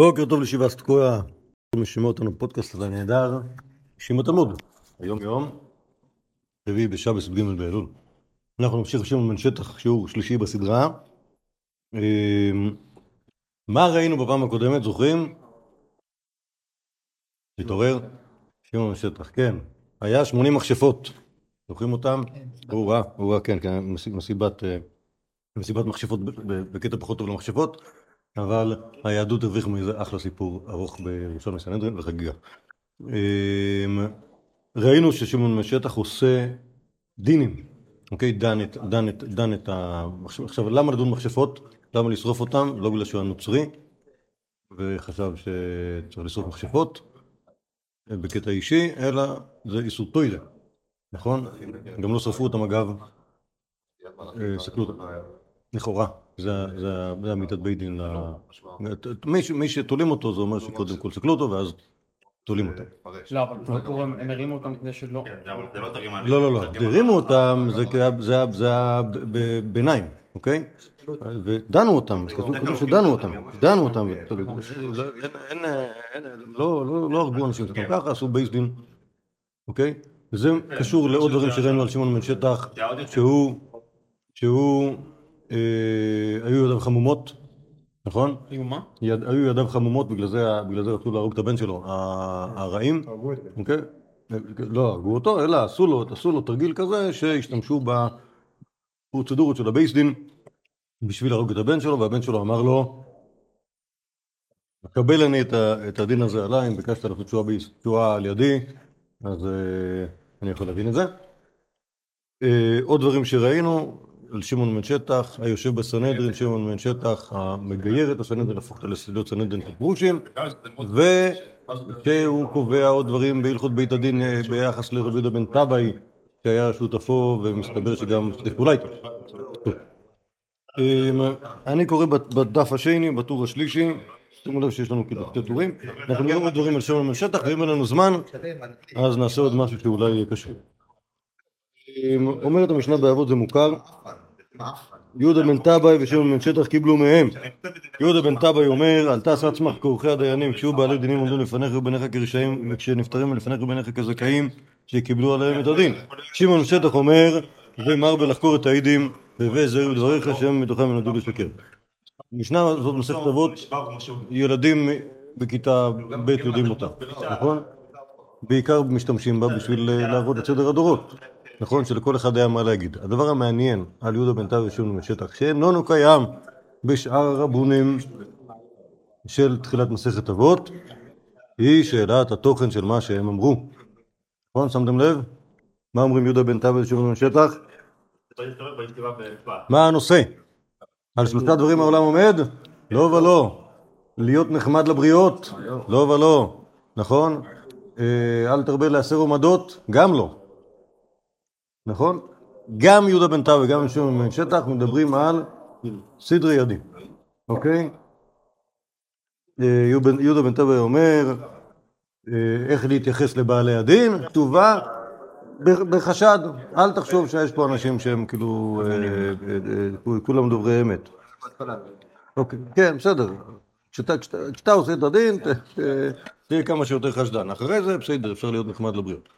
בוקר טוב לישיבה תקוע, משימה אותנו פודקאסט הזה נהדר, שימות תלמוד, היום יום, רביעי בשבס ג' באלול. אנחנו נמשיך לשמעון בן שטח, שיעור שלישי בסדרה. אמ, מה ראינו בפעם הקודמת, זוכרים? תתעורר? שמעון בן שטח, כן. היה 80 מכשפות, זוכרים אותם? הוא ראה, הוא ראה, כן, כן, מסיבת, אה, מסיבת מכשפות בקטע פחות טוב למכשפות. אבל היהדות הרוויחה מזה אחלה סיפור ארוך בראשון מסנהדרין וחגיגה. אמ, ראינו ששמעון משטח עושה דינים, אוקיי? דן את, דן את, דן את ה... עכשיו, למה לדון מכשפות? למה לשרוף אותם? לא בגלל שהוא היה נוצרי וחשב שצריך לשרוף מכשפות בקטע אישי, אלא זה איסור טוילה, נכון? גם לא שרפו אותם אגב, אה, סתכלו אותם. לכאורה, זה עמיתת בית דין, מי שתולים אותו זה אומר שקודם כל סקלו אותו ואז תולים אותם. לא, אבל הם הרימו אותם כדי שלא... לא, לא, לא, הרימו אותם זה היה ביניים, אוקיי? ודנו אותם, כתוב שדנו אותם, דנו אותם, לא הרגו אנשים ככה, עשו בייס דין, אוקיי? וזה קשור לעוד דברים שראינו על שמעון בן שטח, שהוא היו ידיו חמומות, נכון? היו מה? היו ידיו חמומות, בגלל זה רצו להרוג את הבן שלו, הרעים. אוקיי? לא הרגו אותו, אלא עשו לו, עשו לו תרגיל כזה שהשתמשו בפרוצדורות של הבייסדין בשביל להרוג את הבן שלו, והבן שלו אמר לו, קבל אני את הדין הזה עליי, אם ביקשת לעשות תשועה על ידי, אז אה, אני יכול להבין את זה. אה, עוד דברים שראינו, על שמעון בן שטח, היושב בסנהדרין, שמעון בן שטח, המגייר את הסנהדרין, להפוך אותה לסדות סנהדרין של פרושים, ושהוא קובע עוד דברים בהלכות בית הדין אה, ביחס לרבי יהודה בן טבעי, שהיה שותפו, ומסתבר שגם שתף פעולה איתו. אמ, אני קורא בדף השני, בטור השלישי, שימו לב שיש לנו כאילו שתי טורים, אנחנו נראה עוד דברים על שמעון בן שטח, ואם אין לנו זמן, אז נעשה עוד משהו שאולי יהיה קשה. אמ, אומרת המשנה באבות זה מוכר, יהודה בן טבעי ושמעון בן שטח קיבלו מהם. יהודה בן טבעי אומר, אל תעש עצמך כעורכי הדיינים, כשיהיו בעלי דינים עומדו לפניך ובניך כרשעים, וכשנפטרים לפניך ובניך כזכאים, שקיבלו עליהם את הדין. שמעון בן שטח אומר, ומר בלחקור את העדים, והווה זהירו דבריך שהם מתוכם ינדו לשקר. משנה זאת מסכת אבות, ילדים בכיתה ב' יודעים אותה, נכון? בעיקר משתמשים בה בשביל לעבוד את סדר הדורות. נכון שלכל אחד היה מה להגיד. הדבר המעניין על יהודה בן תו ושמעון משטח, שאיננו קיים בשאר הרבונים של תחילת מסכת אבות, היא שאלת התוכן של מה שהם אמרו. נכון? שמתם לב? מה אומרים יהודה בן תו ושמעון משטח? מה הנושא? על שלושה דברים העולם עומד? לא ולא. להיות נחמד לבריות? לא ולא. נכון? אה, אל תרבה לעשר עומדות? גם לא. נכון? גם יהודה בן תא וגם שמעון בן שטח מדברים על סדרי ידים, אוקיי? אה, יהודה בן תא אומר אה, איך להתייחס לבעלי הדין, כתובה בחשד, אל תחשוב שיש פה אנשים שהם כאילו אה, כולם דוברי אמת. אוקיי, כן, בסדר. כשאתה עושה את הדין, תהיה כמה שיותר חשדן. אחרי זה, בסדר, אפשר להיות נחמד לבריאות.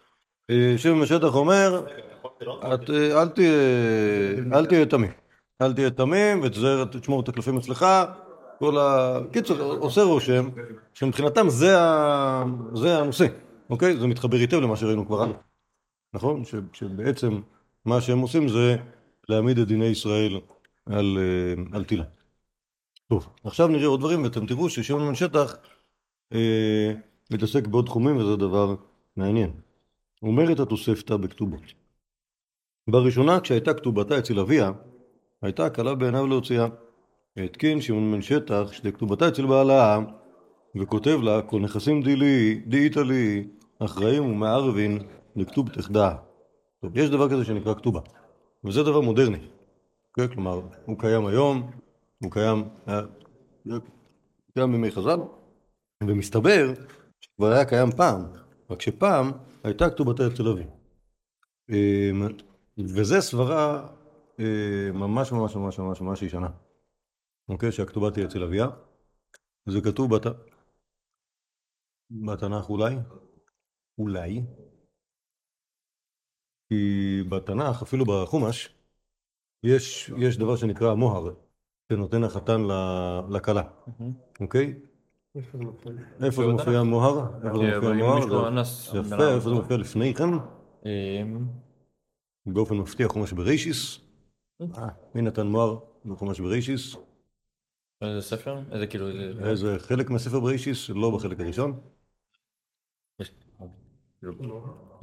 שמעון בן שטח אומר אל תהיה תמים. אל תהיה תמים ותשמור את הקלפים אצלך. כל ה... קיצור, עושה רושם שמבחינתם זה הנושא, אוקיי? זה מתחבר היטב למה שראינו כבר הלאה. נכון? שבעצם מה שהם עושים זה להעמיד את דיני ישראל על, אה, על תילה. טוב, עכשיו נראה עוד דברים ואתם תראו ששמעון בן שטח אה, מתעסק בעוד תחומים וזה דבר מעניין. אומרת התוספתא בכתובות בראשונה כשהייתה כתובתה אצל אביה, הייתה קלה בעיניו להוציאה. התקין שמעון בן שטח שכתובתה אצל בעלה, וכותב לה כל נכסים דילי, דאיתא לי, אחראים ומערבין לכתוב תחדה. טוב, יש דבר כזה שנקרא כתובה, וזה דבר מודרני. כן, כלומר, הוא קיים היום, הוא קיים, אה, קיים בימי חז"ל, ומסתבר שכבר היה קיים פעם, רק שפעם הייתה כתובתה אצל אבי. וזה סברה אה, ממש ממש ממש ממש ממש ישנה. אוקיי? שהכתובה תהיה אצל אביה. זה כתוב בת... בתנ"ך אולי, אולי, כי בתנ"ך, אפילו בחומש, יש, יש דבר שנקרא מוהר, שנותן החתן לכלה, אוקיי? איפה זה מופיע מוהר? איפה זה אבל מופיע מוהר? זה יפה. איפה זה מופיע לפני כן? באופן מפתיע חומש ברישיס. אה, מי נתן מוהר בחומש ברישיס? איזה ספר? איזה כאילו, איזה... חלק מהספר ברישיס? לא בחלק הראשון.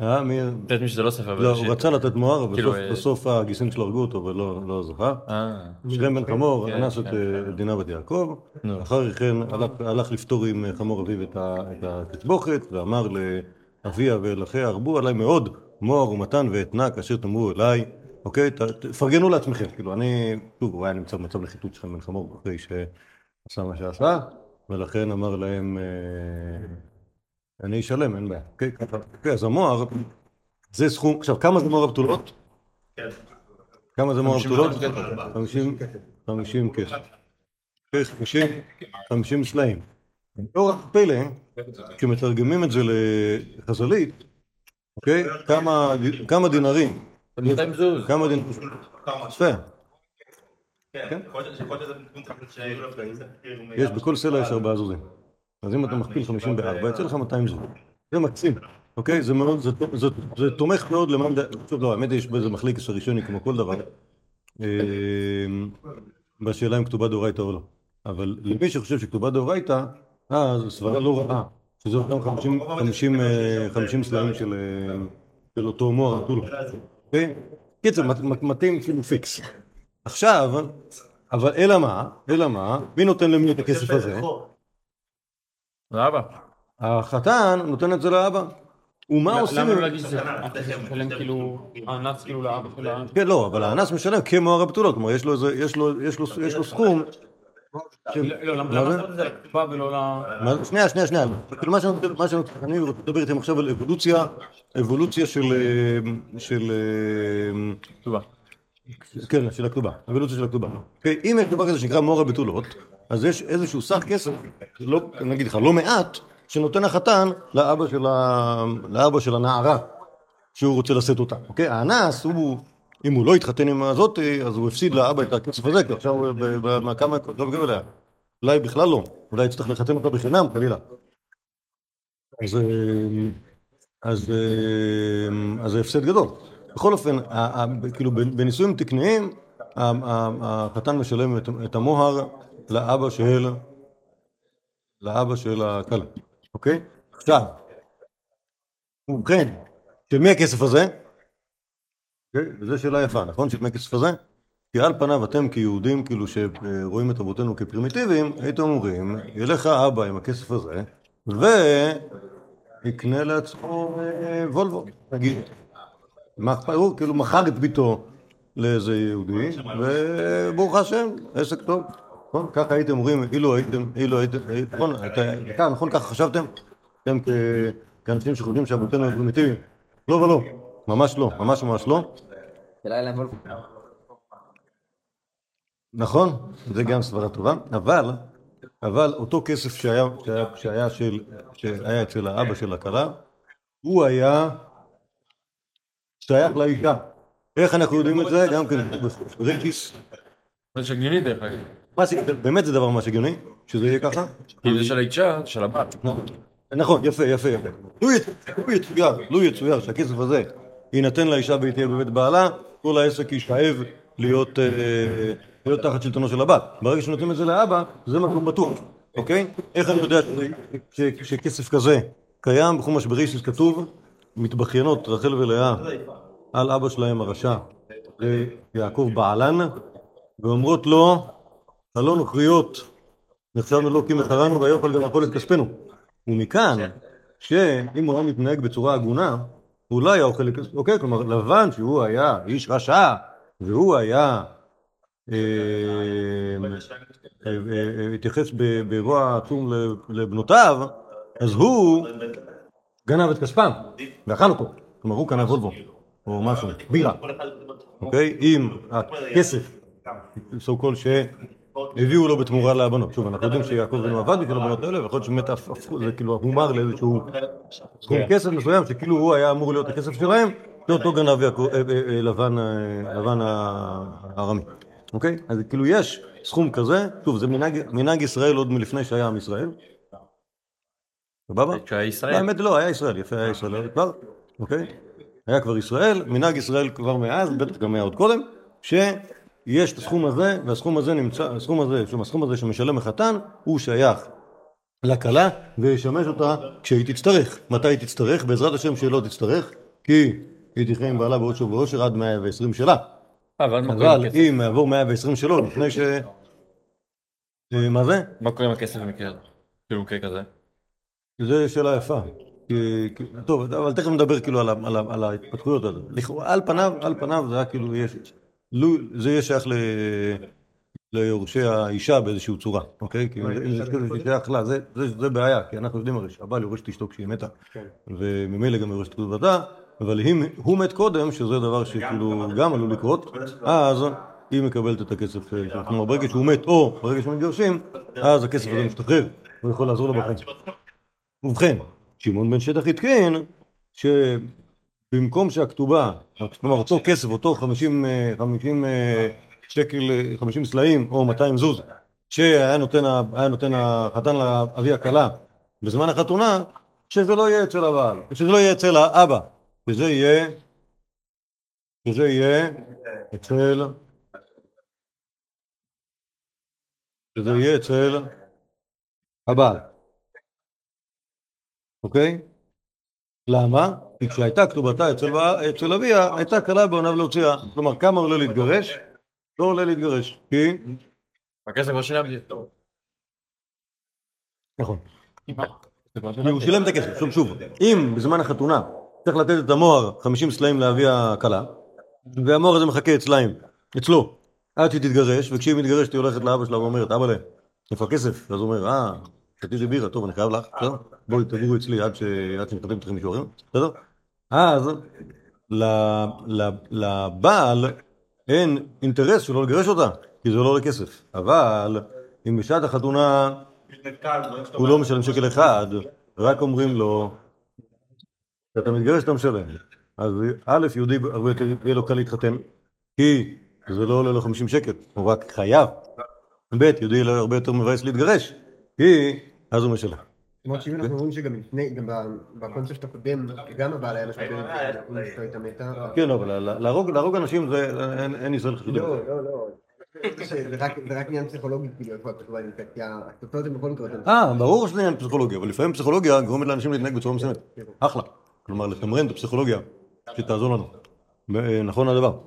אה, מי... יודעת מי שזה לא ספר, אבל לא, הוא רצה לתת מוהר, אבל כאילו, בסוף- אה, בסוף הגיסים שלו הרגו אותו ולא לא זכה. אה, שכם בן חמור כן, אנס את כן. אה, דינה בת יעקב, נו. לאחר מכן הלך- לפתור עם אה, חמור אביו את את התסבוכת, ואמר לאביה ולאחיה, הרבו עליי מאוד מוהר ומתן ואתנה כאשר תאמרו אליי, אוקיי? תפרגנו לעצמכם, כאילו אני, שוב, הוא היה נמצא במצב נחיתות שכם בן חמור אחרי שעשה מה שעשה, ולכן אמר להם, אה, אני אשלם, אין בעיה. אוקיי. אוקיי, אז המוהר, זה סכום, עכשיו כמה זה מוהר הבתולות? כמה זה מוהר הבתולות? 50 50 כסף. אוקיי, 50 50 סלעים. לא רק פלא, כשמתרגמים את זה לחז"לית, אוקיי? כמה- כמה דינרים? 200 זוז. כמה דינרים? יפה. יש בכל סלע יש ארבעה זוזים. אז אם אתה מכפיל 54, יוצא לך 200 זוז. זה מקסים, אוקיי? זה מאוד, זה, זה, זה תומך מאוד למען, טוב, לא, האמת היא יש בזה מחליקס הראשוני כמו כל דבר. אה, בשאלה אם כתובה דאורייתא או לא. אבל למי שחושב שכתובה דאורייתא, אה, זו סברה לא רעה. שזה אותם 50, 50, אה, 50 סלעים של, אה, של אותו מוהר אטולו. אוקיי? קיצר, מת- מת- מתאים כאילו פיקס. עכשיו, אבל אלא מה? אלא מה? מי נותן למי את הכסף הזה? לאבא. החתן נותן את זה לאבא. ומה עושים למה עם... לא להגיד שזה? משלם כאילו, האנס כאילו לאבא. כן, לא, אבל האנס משלם כמוהר הבתולות, כלומר יש לו איזה, יש לו, יש לו, יש לו סכום. לא, לא, למה מה למה זה? לעשות את זה לכתובה ולא ל... מה- שנייה, שנייה, שנייה. כאילו מה שאני רוצה לדבר איתכם עכשיו על אבולוציה, אבולוציה של... אה, של... אה, כתובה. כן, של הכתובה, אבולוציה של הכתובה. אוקיי, אם יש דבר כזה שנקרא מור הבתולות, אז יש איזשהו סך כסף, לא, אני אגיד לך, לא מעט, שנותן החתן לאבא של, ה... לאבא של הנערה, שהוא רוצה לשאת אותה. אוקיי, האנס, הוא, אם הוא לא התחתן עם הזאת, אז הוא הפסיד לאבא את הכסף הזה, כי עכשיו הוא ב- ב- ב- כמה לא מגיע אליה. אולי בכלל לא, אולי יצטרך לחתן אותה בחינם, חלילה. אז, אה, אה, אז זה הפסד גדול. בכל אופן, כאילו בנישואים תקניים, החתן משלם את המוהר לאבא של, לאבא של הכלה, אוקיי? עכשיו, ובכן, של מי הכסף הזה? אוקיי? וזו שאלה יפה, נכון? הכסף הזה? כי על פניו אתם כיהודים, כאילו שרואים את אבותינו כפרימיטיביים, הייתם אומרים, ילך האבא עם הכסף הזה, ויקנה לעצמו אה, וולבו, נגיד. מה אכפת- הוא כאילו מכר את ביתו לאיזה יהודי, וברוך השם, עסק טוב. נכון? ככה הייתם אומרים, אילו הייתם, אילו הייתם, נכון, אתה- אתה- נכון, ככה חשבתם? אתם כאנשים שחושבים שאבותינו הם פרימיטיביים. לא ולא, ממש לא, ממש ממש לא. נכון, זה גם סברה טובה, אבל, אבל אותו כסף שהיה, שהיה, שהיה, של, שהיה אצל האבא של הכלה, הוא היה שייך לאישה. איך אנחנו יודעים את זה? גם כן, ריקיס. זה שגיוני דרך אגב. מה זה, באמת זה דבר ממש הגיוני, שזה יהיה ככה? כי זה של האישה, של הבת. נכון, יפה, יפה, יפה. לו יצ- לו יצויר, לו יצויר שהכסף הזה יינתן לאישה והיא תהיה בבית בעלה, כל העסק יישאב להיות, אה, להיות תחת שלטונו של הבת. ברגע שנותנים את זה לאבא, זה מקום בטוח, אוקיי? איך אני יודע שכסף כזה קיים? בחומש ברישיס כתוב, מתבכיינות רחל ולאה על אבא שלהם הרשע, ליעקב בעלן, ואומרות לו, הלא נוכריות, נחשבנו לו כי מכרנו ויאכל גם לאכול את כספנו. ומכאן, שאם הוא היה מתנהג בצורה הגונה, הוא לא היה אוכל. אוקיי, כלומר, לבן שהוא היה איש רשע, והוא היה... אה, אה, אה, התייחס ב- באירוע עצום לבנותיו, אז הוא גנב את כספם, ואכל אותו. כלומר, הוא קנה וולבו, או משהו, בירה. אוקיי? עם הכסף, so called הביאו לו בתמורה לבנות. שוב, אנחנו יודעים שיעקב אבינו עבד בשביל הבנות האלה, ויכול להיות שבאמת הפ- הפכו, זה כאילו הומר לאיזשהו סכום כסף מסוים, שכאילו הוא היה אמור להיות הכסף שלהם, שאותו גנב אה, אה, אה, לבן, הארמי. אוקיי? אז כאילו יש סכום כזה, שוב, זה מנהג, ישראל עוד מלפני שהיה עם ישראל. סבבה? כשהיה ישראל. האמת לא, היה ישראל, יפה, היה ישראל כבר, אוקיי? היה כבר ישראל, מנהג ישראל כבר מאז, בטח גם היה עוד קודם, שיש את הסכום הזה, והסכום הזה נמצא, הסכום הזה, שוב, הסכום הזה שמשלם החתן, הוא שייך לכלה, וישמש אותה כשהיא תצטרך. מתי היא תצטרך? בעזרת השם שלא תצטרך, כי היא תחיה עם בעלה באושר ואושר עד 120 שלה. אבל? אם יעבור 120 שלו, לפני ש... אה, מה זה? מה קורה עם הכסף במקרה? כאילו מקרה כזה. זו שאלה יפה. טוב, אבל תכף נדבר כאילו על, ההתפתחויות האלה. על פניו, על פניו זה היה כאילו, יש, לו, זה יהיה שייך ל, ליורשי האישה באיזושהי צורה, אוקיי? כי אם זה- שייך לה, זה, בעיה, כי אנחנו יודעים הרי שהבעל יורש את אשתו כשהיא מתה, וממילא גם יורש את כתובתה, אבל אם הוא מת קודם, שזה דבר שכאילו גם עלול לקרות, אז היא מקבלת את הכסף שלה. כלומר, ברגע שהוא מת, או ברגע שמתגרשים, אז הכסף הזה משתחרר, הוא יכול לעזור לו בחיים. ובכן, שמעון בן שטח התקין שבמקום שהכתובה, כלומר אותו כסף, אותו 50, אה, 50 אה, שקל, אה, 50 סלעים או 200 זוז, שהיה נותן, נותן החתן לאבי הכלה בזמן החתונה, שזה לא יהיה אצל הבעל, שזה לא יהיה אצל האבא, שזה יהיה, שזה יהיה אצל, שזה יהיה אצל הבעל. אוקיי? למה? כי כשהייתה כתובתה אצל, אביה, הייתה קלה בעוניו להוציאה. כלומר, כמה עולה להתגרש? לא עולה להתגרש. כי... הכסף כבר שילמתי. נכון. כי הוא שילם את הכסף. שוב, שוב, אם בזמן החתונה צריך לתת את המוהר 50 סלעים לאבי הכלה, והמוהר הזה מחכה אצלהם, אצלו, עד שהיא תתגרש, וכשהיא מתגרשת היא הולכת לאבא שלה ואומרת, אבא איפה הכסף? אז הוא אומר, אה, שתיתי בירה, טוב, אני חייב לך, בסדר? בואי תגורו אצלי עד ש- עד שמתחתנים איתכם מישהו אחר, בסדר? אז לבעל אין אינטרס שלא לגרש אותה, כי זה לא עולה כסף. אבל אם בשעת החתונה הוא לא משלם שקל אחד, רק אומרים לו, כשאתה מתגרש אתה משלם. אז א', יהודי הרבה יותר יהיה לו קל להתחתן, כי זה לא עולה לו 50 שקל, הוא רק חייב. ב', יהודי הרבה יותר מבאס להתגרש, כי אז הוא משלם. למרות שאם אנחנו רואים שגם לפני, גם בקונספט הקודם, גם הבעל היה את זה, אם אשתו הייתה מתה. כן, אבל לה- להרוג אנשים זה, אין- ישראל חשודים. לא, לא, לא. זה רק- עניין פסיכולוגי, כאילו, איפה הכתובה נמצאת, כי התוצאות הן בכל מקרה... אה, ברור שזה עניין פסיכולוגיה, אבל לפעמים פסיכולוגיה גורמת לאנשים להתנהג בצורה מסוימת. אחלה. כלומר, לתמרן את הפסיכולוגיה שתעזור לנו. ו- נכון הדבר.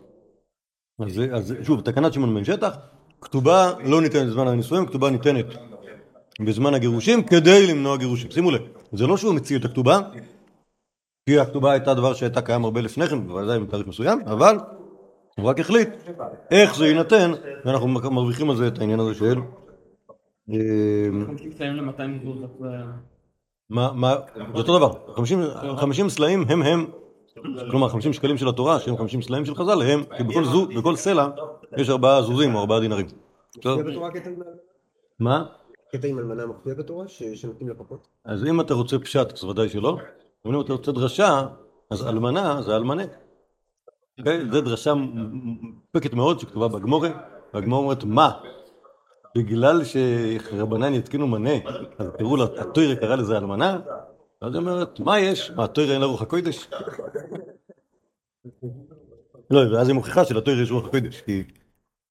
אז, שוב, תקנת שמעון בן שטח, כתובה לא ניתנת בזמן הנישואים, כתובה ניתנת בזמן הגירושים כדי למנוע גירושים. שימו לב, זה לא שהוא מציע את הכתובה, כי הכתובה הייתה דבר שהייתה קיים הרבה לפני כן, בוודאי בתאריך מסוים, אבל הוא רק החליט איך זה יינתן, ואנחנו מרוויחים על זה את העניין הזה של... אה, מסיים ל-200 גוז. מה, מה, זה אותו דבר, 50, 50 סלעים הם הם, כלומר 50 שקלים של התורה שהם 50 סלעים של חז"ל הם, כי בכל, זו, בכל סלע יש ארבעה זוזים או ארבעה דינרים. מה? קטע עם אלמנה מופיע בתורה שנותנים לה פחות? אז אם אתה רוצה פשט, אז ודאי שלא, אבל אם אתה רוצה דרשה, אז אלמנה זה אלמנה. אוקיי? זו דרשה מפקת מאוד שכתובה בגמורה, והגמורה אומרת מה? בגלל שרבנן יתקינו מנה, אז קראו לה, התוירה קרא לזה אלמנה, אז היא אומרת, מה יש? מה, התוירה אין לה רוח הקודש? לא, ואז היא מוכיחה שלתוירה יש רוח הקודש, כי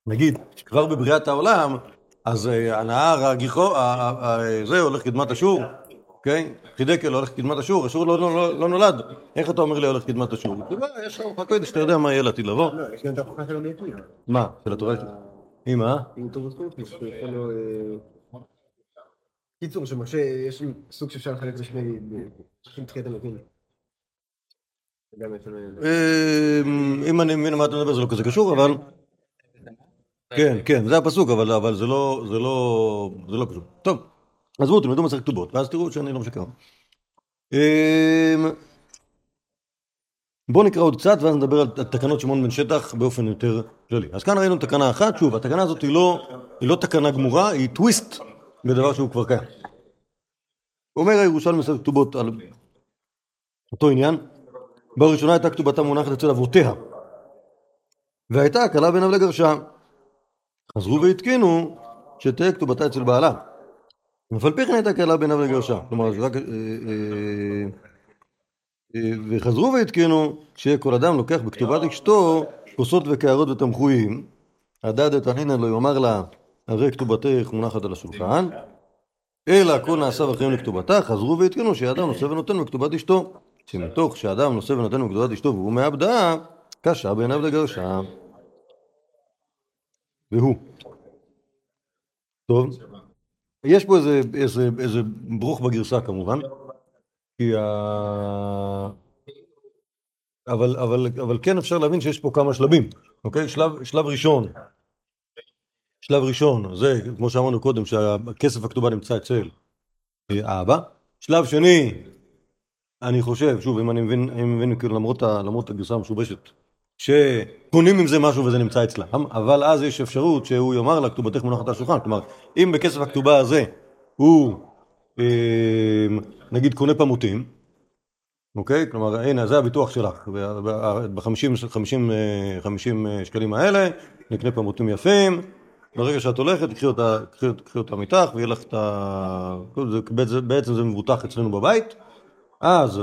נגיד, כבר בבריאת העולם, אז אה, הנהר הגיחו, זה הולך קדמת אשור, אוקיי? חידקל הולך קדמת אשור, אשור לא- לא לא- לא נולד, איך אתה אומר לי הולך קדמת אשור? יש לך רוח הקודש, אתה יודע מה יהיה לעתיד לבוא. לא, יש גם את ההוכחה שלו. מה? של התורה שלו? עם מה? עם. אה, קיצור, שמשה, יש סוג שאפשר לחלק לשני... צריכים תחיית לנו... אמ, אם אני מבין מה אתה מדבר זה לא כזה קשור, אבל... כן, כן, זה הפסוק, אבל אבל זה לא זה לא זה לא קשור. טוב, עזבו, תלמדו מסכת כתובות, ואז תראו שאני לא משקר. אמ, בואו נקרא עוד קצת ואז נדבר על תקנות שמעון בן שטח באופן יותר כללי. אז כאן ראינו תקנה אחת, שוב, התקנה הזאת היא לא, היא לא תקנה גמורה, היא טוויסט בדבר שהוא כבר קיים. אומר הירושלמי מספר כתובות על אותו עניין, בראשונה הייתה כתובתה מונחת אצל אבותיה, והייתה הכלה בין אב לגרשה. חזרו והתקינו שתהיה כתובתה אצל בעלה. אף על פי כן הייתה בין אב לגרשה. כלומר, רק... אה, אה, אה, וחזרו והתקינו שיהיה כל אדם לוקח בכתובת אשתו כוסות וקערות ותמחויים. הדד את הנינא לא יאמר לה, הרי כתובתך מונחת על השולחן, אלא הכל נעשה ואחרים לכתובתה, חזרו והתקינו שאדם נושא ונותן בכתובת אשתו. שמתוך שאדם נושא ונותן בכתובת אשתו והוא מעבדה, קשה בעיניו לגרשה. והוא. טוב, יש פה איזה, איזה, איזה ברוך בגרסה כמובן, כי ה... אבל, אבל, אבל כן אפשר להבין שיש פה כמה שלבים, אוקיי? שלב, שלב ראשון, שלב ראשון, זה כמו שאמרנו קודם, שהכסף הכתובה נמצא אצל האבא. שלב שני, אני חושב, שוב, אם אני מבין, אם אני מבין כאילו למרות, ה, למרות הגרסה המשובשת, שקונים עם זה משהו וזה נמצא אצלם, אבל אז יש אפשרות שהוא יאמר לה, כתובתך מונחת על השולחן, כלומר, אם בכסף הכתובה הזה הוא, אה, נגיד, קונה פמוטים, אוקיי? כלומר, הנה, זה הביטוח שלך, ב-50 שקלים האלה, נקנה פמוטים יפים, ברגע שאת הולכת, קחי אותה, קחי, קחי אותה מתח, ויהיה לך את ה... בעצם זה מבוטח אצלנו בבית, אז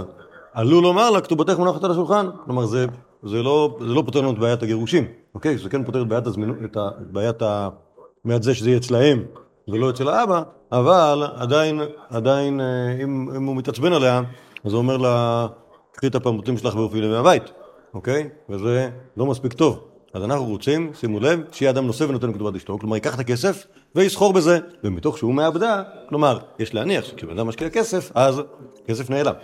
עלול לומר לה, כתובתך מונחת על השולחן, כלומר, זה זה לא, זה לא פותר לנו את בעיית הגירושים, אוקיי? זה כן פותר את בעיית הזמינות, את, ה, בעיית ה... מעט זה שזה יהיה אצלהם ולא אצל האבא, אבל עדיין, עדיין, אה, אם, אם הוא מתעצבן עליה, אז הוא אומר לה, קחי את הפעמותים שלך ואופילי מהבית, אוקיי? וזה לא מספיק טוב. אז אנחנו רוצים, שימו לב, שיהיה אדם נושא ונותן כתובת אשתו, כלומר ייקח את הכסף ויסחור בזה, ומתוך שהוא מעבדה, כלומר, יש להניח שכשבן אדם משקיע כסף, אז כסף נעלם.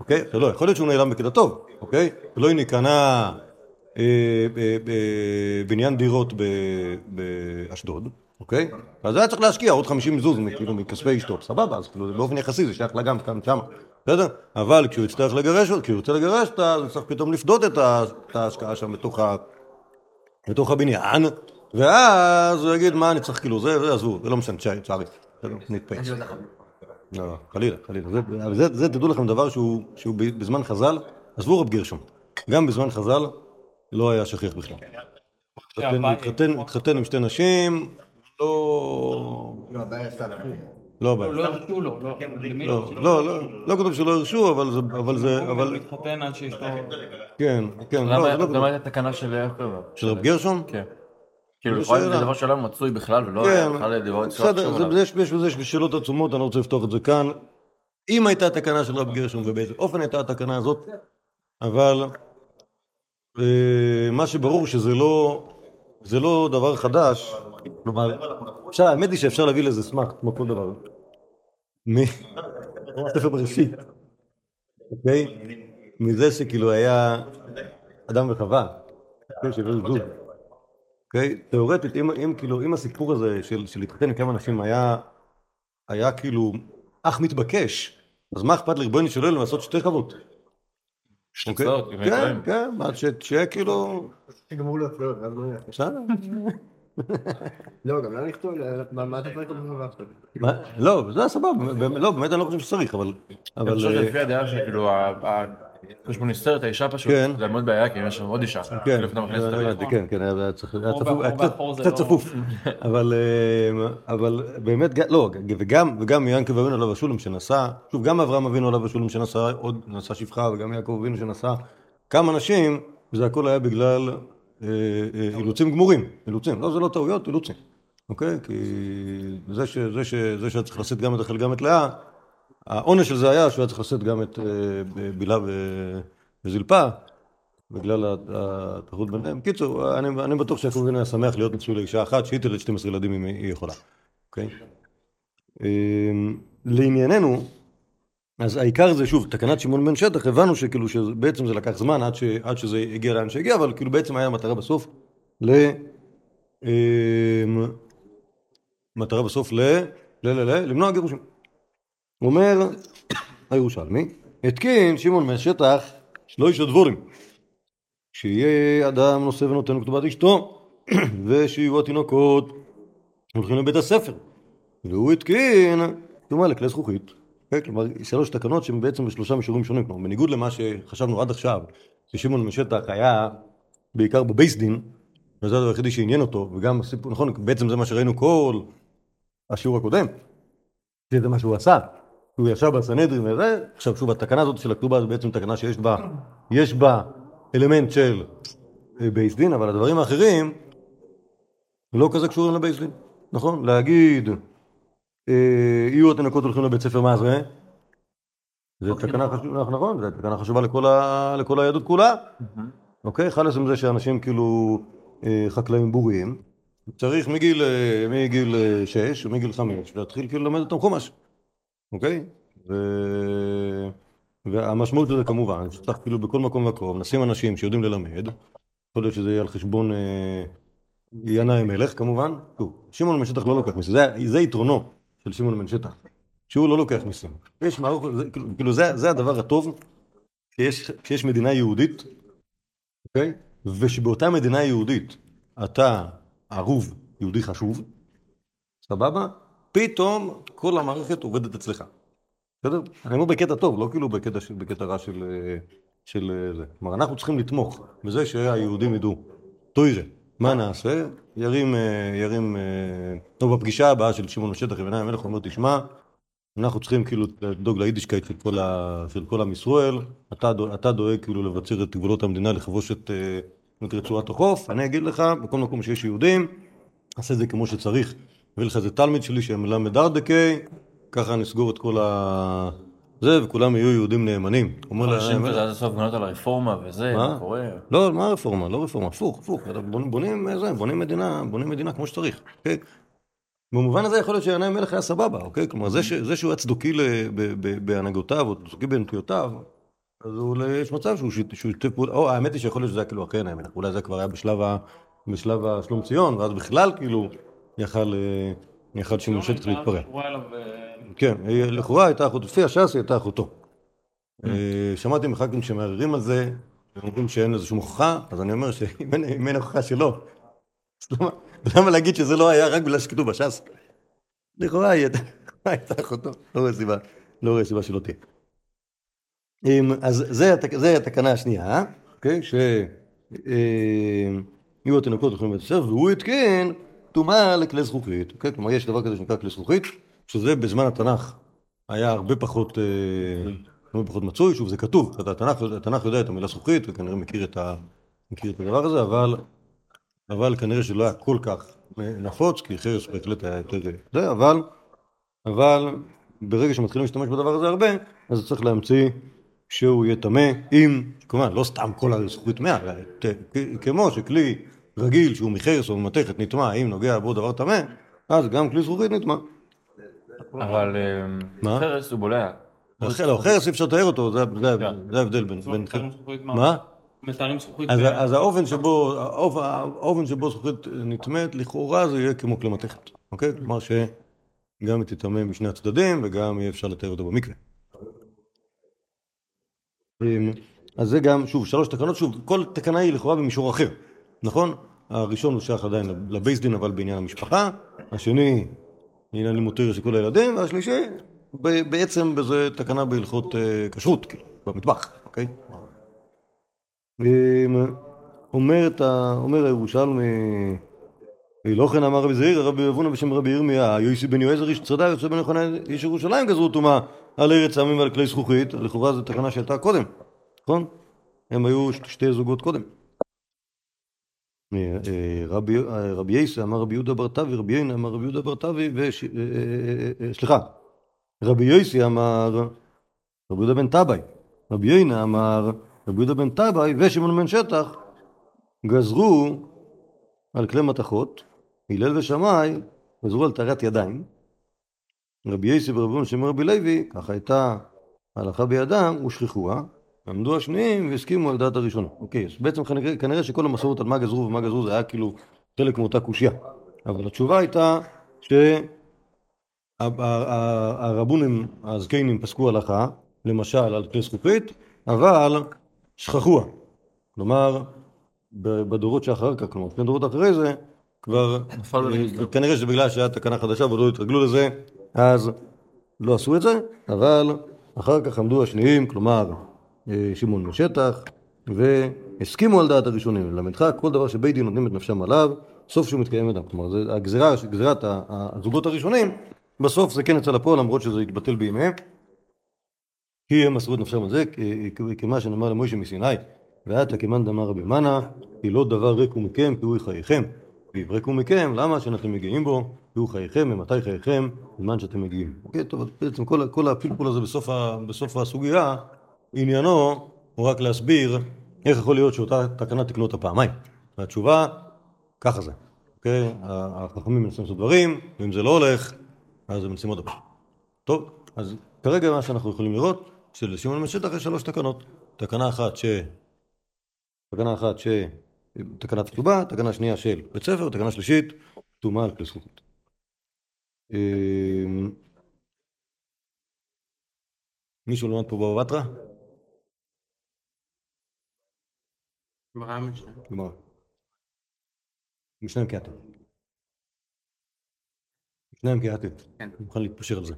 אוקיי? זה לא, יכול להיות שהוא נעלם בקטע טוב, אוקיי? לא הנה קנה אה, אה, אה, בניין דירות באשדוד, אוקיי? אז היה צריך להשקיע עוד 50 זוז כאילו מכספי אשתו, סבבה, אז כאילו באופן יחסי זה שייך לה גם כאן שמה, בסדר? אבל כשהוא יצטרך לגרש, כשהוא ירצה לגרש אותה, אז צריך פתאום לפדות את ההשקעה שם בתוך הבניין, ואז הוא יגיד מה אני צריך כאילו זה, זה עזבו, זה לא משנה, צ'ארי, נתפייס. לא, לא, חלילה, חלילה. זה, זה, זה, תדעו לכם דבר שהוא, שהוא בזמן חז"ל, עזבו רב גרשום, גם בזמן חז"ל לא היה שכיח בכלל. התחתן, התחתן עם שתי נשים, לא... לא, הבעיה עשתה לא הבעיה. לא הרשו לו, לא, לא, לא, לא כתוב שלא הרשו, אבל זה, אבל זה, אבל... הוא מתחתן עד שיש לו... כן, כן, לא, זה לא כתוב. למה הייתה תקנה של? של רב גרשום? כן. כאילו, יכול להיות שזה דבר שלא מצוי בכלל, ולא היה כן, בכלל דבר בסדר, יש יש בזה שאלות עצומות, אני לא רוצה לפתוח את זה כאן. אם הייתה תקנה של רב גרשום ובאיזה אופן הייתה התקנה הזאת, אבל אה, מה שברור שזה לא, זה לא דבר חדש, כלומר, אפשר, האמת היא שאפשר להביא לזה סמך, כמו כל דבר. מספר בראשית, אוקיי? מזה שכאילו היה אדם וחווה, כן, שהביאו זוג. אוקיי? תיאורטית, אם, אם כאילו, אם הסיפור הזה של, של להתחתן עם כמה אנשים היה, היה כאילו אך מתבקש, אז מה אכפת לריבונו של עולם לעשות שתי חוות? אוקיי? צבאות, כן, כן, מה, ש- שיהיה כאילו... שגמרו לו אפילו, ואז לא יהיה. בסדר. לא, גם לא לכתוב, מה אתה צריך לכתוב בחברה עכשיו? לא, זה סבבה, באמת- לא, באמת אני לא חושב שצריך, אבל... אני חושב אה, שלפי הדעה שכאילו, יש פה נסתרת האישה פשוט, כן. זה מאוד בעיה, כי יש שם עוד אישה. כן, כאילו, אותה הבנתי, בתוך- כן, כן, היה קצת- לא- צפוף, אבל אה, אבל באמת, לא, וגם וגם יענקב אבינו עליו השולם שנשא, שוב, גם אברהם אבינו עליו השולם שנשא עוד, נשא שפחה, וגם יעקב אבינו שנשא כמה נשים, וזה הכל היה בגלל אה, אה, אילוצים גמורים, אילוצים, לא, זה לא טעויות, אילוצים, אוקיי? כי זה ש- זה ש- זה שהיה צריך לשאת גם את רחל גם את לאה, העונש של זה היה שהוא היה צריך לשאת גם את אה, ו- וזלפה, בגלל התחרות ביניהם. קיצור, אני, אני בטוח שיעקב אבינו היה שמח להיות נשוי לאישה אחת, שהיא תלד 12 ילדים אם היא יכולה, אוקיי? אמ, לענייננו, אז העיקר זה שוב, תקנת שמעון בן שטח, הבנו שכאילו שבעצם זה לקח זמן עד, ש, עד שזה הגיע לאן שהגיע, אבל כאילו בעצם היה מטרה בסוף ל... אמ, מטרה בסוף ל... ל... ל... ל... למנוע גירושים. אומר הירושלמי, התקין שמעון בן שטח שלושה דבורים. שיהיה אדם נושא ונותן בכתובת אשתו, ושיהיו התינוקות הולכים לבית הספר, והוא התקין כלומר לכלי זכוכית. כן, כלומר, שלוש תקנות שהן בעצם בשלושה מישורים שונים. כלומר, בניגוד למה שחשבנו עד עכשיו, ששמעון בן שטח היה בעיקר בבייס דין, וזה הדבר היחידי שעניין אותו, וגם הסיפור, נכון, בעצם זה מה שראינו כל השיעור הקודם, שזה מה שהוא עשה. הוא ישב בסנהדרין וזה, עכשיו שוב, התקנה הזאת של הכתובה זו בעצם תקנה שיש בה, יש בה אלמנט של אה, בייס דין, אבל הדברים האחרים לא כזה קשורים לבייס דין, נכון? להגיד, אה, יהיו התינוקות הולכים לבית ספר, מה זה? זה תקנה חשובה, נכון, זה תקנה חשובה לכל, ה, לכל היהדות כולה. אוקיי? חלאס עם זה שאנשים כאילו אה, חקלאים בוריים, צריך מגיל, אה, מגיל אה, שש ומגיל חמש להתחיל כאילו ללמד אותם חומש, אוקיי? ו... והמשמעות של זה כמובן, שצריך כאילו בכל מקום ומקום, נשים אנשים שיודעים ללמד, יכול להיות שזה יהיה על חשבון אה, ינאי מלך כמובן, טוב, שמעון בן שטח לא לוקח מיסים, זה, זה יתרונו של שמעון בן שטח, שהוא לא לוקח מיסים. יש מערוך, זה, כאילו זה, זה הדבר הטוב שיש, שיש מדינה יהודית אוקיי? ושבאותה מדינה יהודית אתה ערוב יהודי חשוב, סבבה? פתאום כל המערכת עובדת אצלך. בסדר? אני אומר בקטע טוב, לא כאילו בקטע, בקטע רע של, של זה. כלומר, אנחנו צריכים לתמוך בזה שהיהודים ידעו. טוירה, מה נעשה? ירים, ירים, טוב, בפגישה הבאה של שמעון בשטח יבנה המלך, הוא אומר, תשמע, אנחנו צריכים כאילו לדאוג ליידישקייט של כל, כל עם ישראל, אתה, אתה דואג כאילו לבצר את גבולות המדינה, לכבוש אה, את רצועת החוף, אני אגיד לך, בכל מקום שיש יהודים, עשה את זה כמו שצריך. הביא לך איזה תלמיד שלי שמלמד ארדקי, ככה נסגור את כל ה... זה, וכולם יהיו יהודים נאמנים. אומר אנשים כזה עד הסוף גנות על הרפורמה וזה, מה קורה? לא, מה הרפורמה? לא רפורמה, הפוך, הפוך. בונים, זה, בונים מדינה, בונים מדינה כמו שצריך. כן? במובן הזה יכול להיות שינאי מלך היה סבבה, אוקיי? כלומר, זה, שהוא היה צדוקי בהנהגותיו, או צדוקי בנטיותיו, אז יש מצב שהוא שיתף פעולה, או האמת היא שיכול להיות שזה היה כאילו אחרי ינאי מלך, אולי זה כבר היה בשלב השלום ציון, ואז בכלל כאילו יכל, יכל שמעון שטח להתפרע. כן, לכאורה הייתה אחותו, לפי הש"ס היא הייתה אחותו. שמעתי מח"כים שמערערים על זה, הם אומרים שאין לזה שום הוכחה, אז אני אומר שאם אין הוכחה שלא, אז למה? למה להגיד שזה לא היה רק בגלל שכתוב בש"ס? לכאורה היא הייתה אחותו, לא רואה סיבה, לא רואה סיבה שלא תהיה. אז זה התקנה השנייה, אוקיי? שיהיו התינוקות הולכים לבית הספר, והוא התקין טומאה לכלי זכוכית, אוקיי? כלומר יש דבר כזה שנקרא כלי זכוכית, שזה בזמן התנ"ך היה הרבה פחות, הרבה פחות מצוי, שוב זה כתוב, התנ"ך יודע את המילה זכוכית וכנראה מכיר את הדבר הזה, אבל אבל כנראה שלא היה כל כך נפוץ, כי חרס בהחלט היה יותר זה, אבל, אבל ברגע שמתחילים להשתמש בדבר הזה הרבה, אז צריך להמציא שהוא יהיה טמא, אם, כמובן, לא סתם כל הזכוכית טמאה, כמו שכלי רגיל שהוא מחרס או ממתכת נטמע, אם נוגע בו דבר טמא, אז גם כלי זכוכית נטמע. אבל אה, חרס הוא בולע. לא, חרס אי אפשר לתאר אותו, זה ההבדל בין... מה? מתארים זכוכית. אז, אז האופן שבו, האופן שבו זכוכית נטמאת, לכאורה זה יהיה כמו כלי מתכת, אוקיי? כלומר שגם היא תטמא משני הצדדים וגם יהיה אפשר לתאר אותו במקווה. אמ, אז זה גם, שוב, שלוש תקנות, שוב, כל תקנה היא לכאורה במישור אחר, נכון? הראשון הוא שייך עדיין לבייס דין, אבל בעניין המשפחה, השני, עניין לימוד תרא של כל הילדים, והשלישי, בעצם בזה תקנה בהלכות אה, כשרות, כאילו, במטבח, אוקיי? אומר הירושלמי, לא כן אמר רבי זעיר, רבי אבונה בשם רבי ירמיה, יויסי בן יועזר איש צדק, יוצא בן יוחנן איש ירושלים גזרו טומאה על ארץ עמים ועל כלי זכוכית, לכאורה זו תקנה שהייתה קודם, נכון? הם היו שתי זוגות קודם. רבי יסע אמר רבי יהודה בר תבי, רבי יינה אמר רבי יהודה בר תבי, סליחה, רבי יוסי אמר רבי יהודה בן טבעי, רבי יינה אמר רבי יהודה בן טבעי ושמעון בן שטח גזרו על כלי מתכות, הלל ושמאי גזרו על טהרת ידיים. רבי יסי ורבי שמר רבי לוי, ככה הייתה הלכה בידם, ושכחוה. עמדו השניים והסכימו על דעת הראשונה. אוקיי, אז בעצם כנראה, כנראה שכל המסורת על מה גזרו ומה גזרו זה היה כאילו חלק מאותה קושייה. אבל התשובה הייתה שהרבונים הזקנים פסקו הלכה, למשל על כלי זכוכית, אבל שכחוה. כלומר, בדורות שאחר כך, כלומר, שני דורות אחרי זה, כבר, אה. כנראה שבגלל שהיה תקנה חדשה ועוד לא התרגלו לזה, אז לא עשו את זה, אבל אחר כך עמדו השניים, כלומר, שמעון משטח, והסכימו על דעת הראשונים. ללמדך, כל דבר שבית דין נותנים את נפשם עליו, סוף שהוא מתקיים אדם. כלומר, הגזירה, גזירת הזוגות הראשונים, בסוף זה כן יצא לפועל, למרות שזה התבטל בימיהם. כי הם מסרו את נפשם על זה, כמה שנאמר למוישה מסיני, ואת לכמאן דאמר רבי מנה, כי לא דבר ריק מכם, כי הוא חייכם. ויברק הוא מכם, למה שאתם מגיעים בו? כי הוא חייכם, ומתי חייכם? בזמן שאתם מגיעים. אוקיי, טוב, בעצם כל, כל הפלפול הזה בסוף, ה, בסוף הסוגיה, עניינו הוא רק להסביר איך יכול להיות שאותה תקנה תקנו אותה פעמיים. והתשובה, ככה זה. אוקיי, החכמים מנסים לעשות דברים, ואם זה לא הולך, אז הם מנסים עוד פעם. טוב, אז כרגע מה שאנחנו יכולים לראות, שלשמעון משטח יש שלוש תקנות. תקנה אחת ש... תקנה אחת ש... תקנת כתובה, תקנה שנייה של בית ספר, תקנה שלישית, טומאה על כלי זכות. אמ, מישהו למד פה בבא בתרא? ברעיון משנה. גמרא. משניים כעתיד. משניים כעתיד. כן. אני מוכן להתפשר על זה.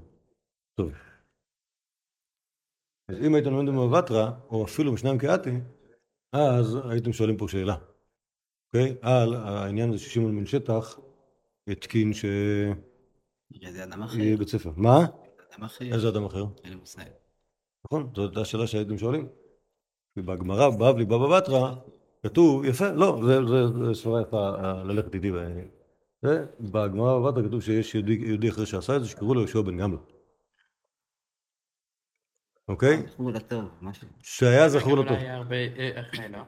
טוב. אז אם הייתם לומדים בתרא, או אפילו משניים כעתיד, אז הייתם שואלים פה שאלה. אוקיי? על העניין הזה ששמעון בן שטח התקין שיהיה זה אדם אחר, בית ספר. מה? אדם אחר, איזה אדם אחר? אין לי מושג. נכון? זאת הייתה השאלה שהייתם שואלים. ובגמרא, בבלי בבא בתרא, כתוב, יפה, לא, זה, זה, זה סברה יפה אה, ללכת איתי. ב- זה, בגמרא בבא בתרא כתוב שיש יהודי, יהודי אחר שעשה את זה, שקראו לו יהושע בן גמלא. אוקיי? זכור לטוב, משהו. שהיה זכור לטוב. אה, אחרי, לא?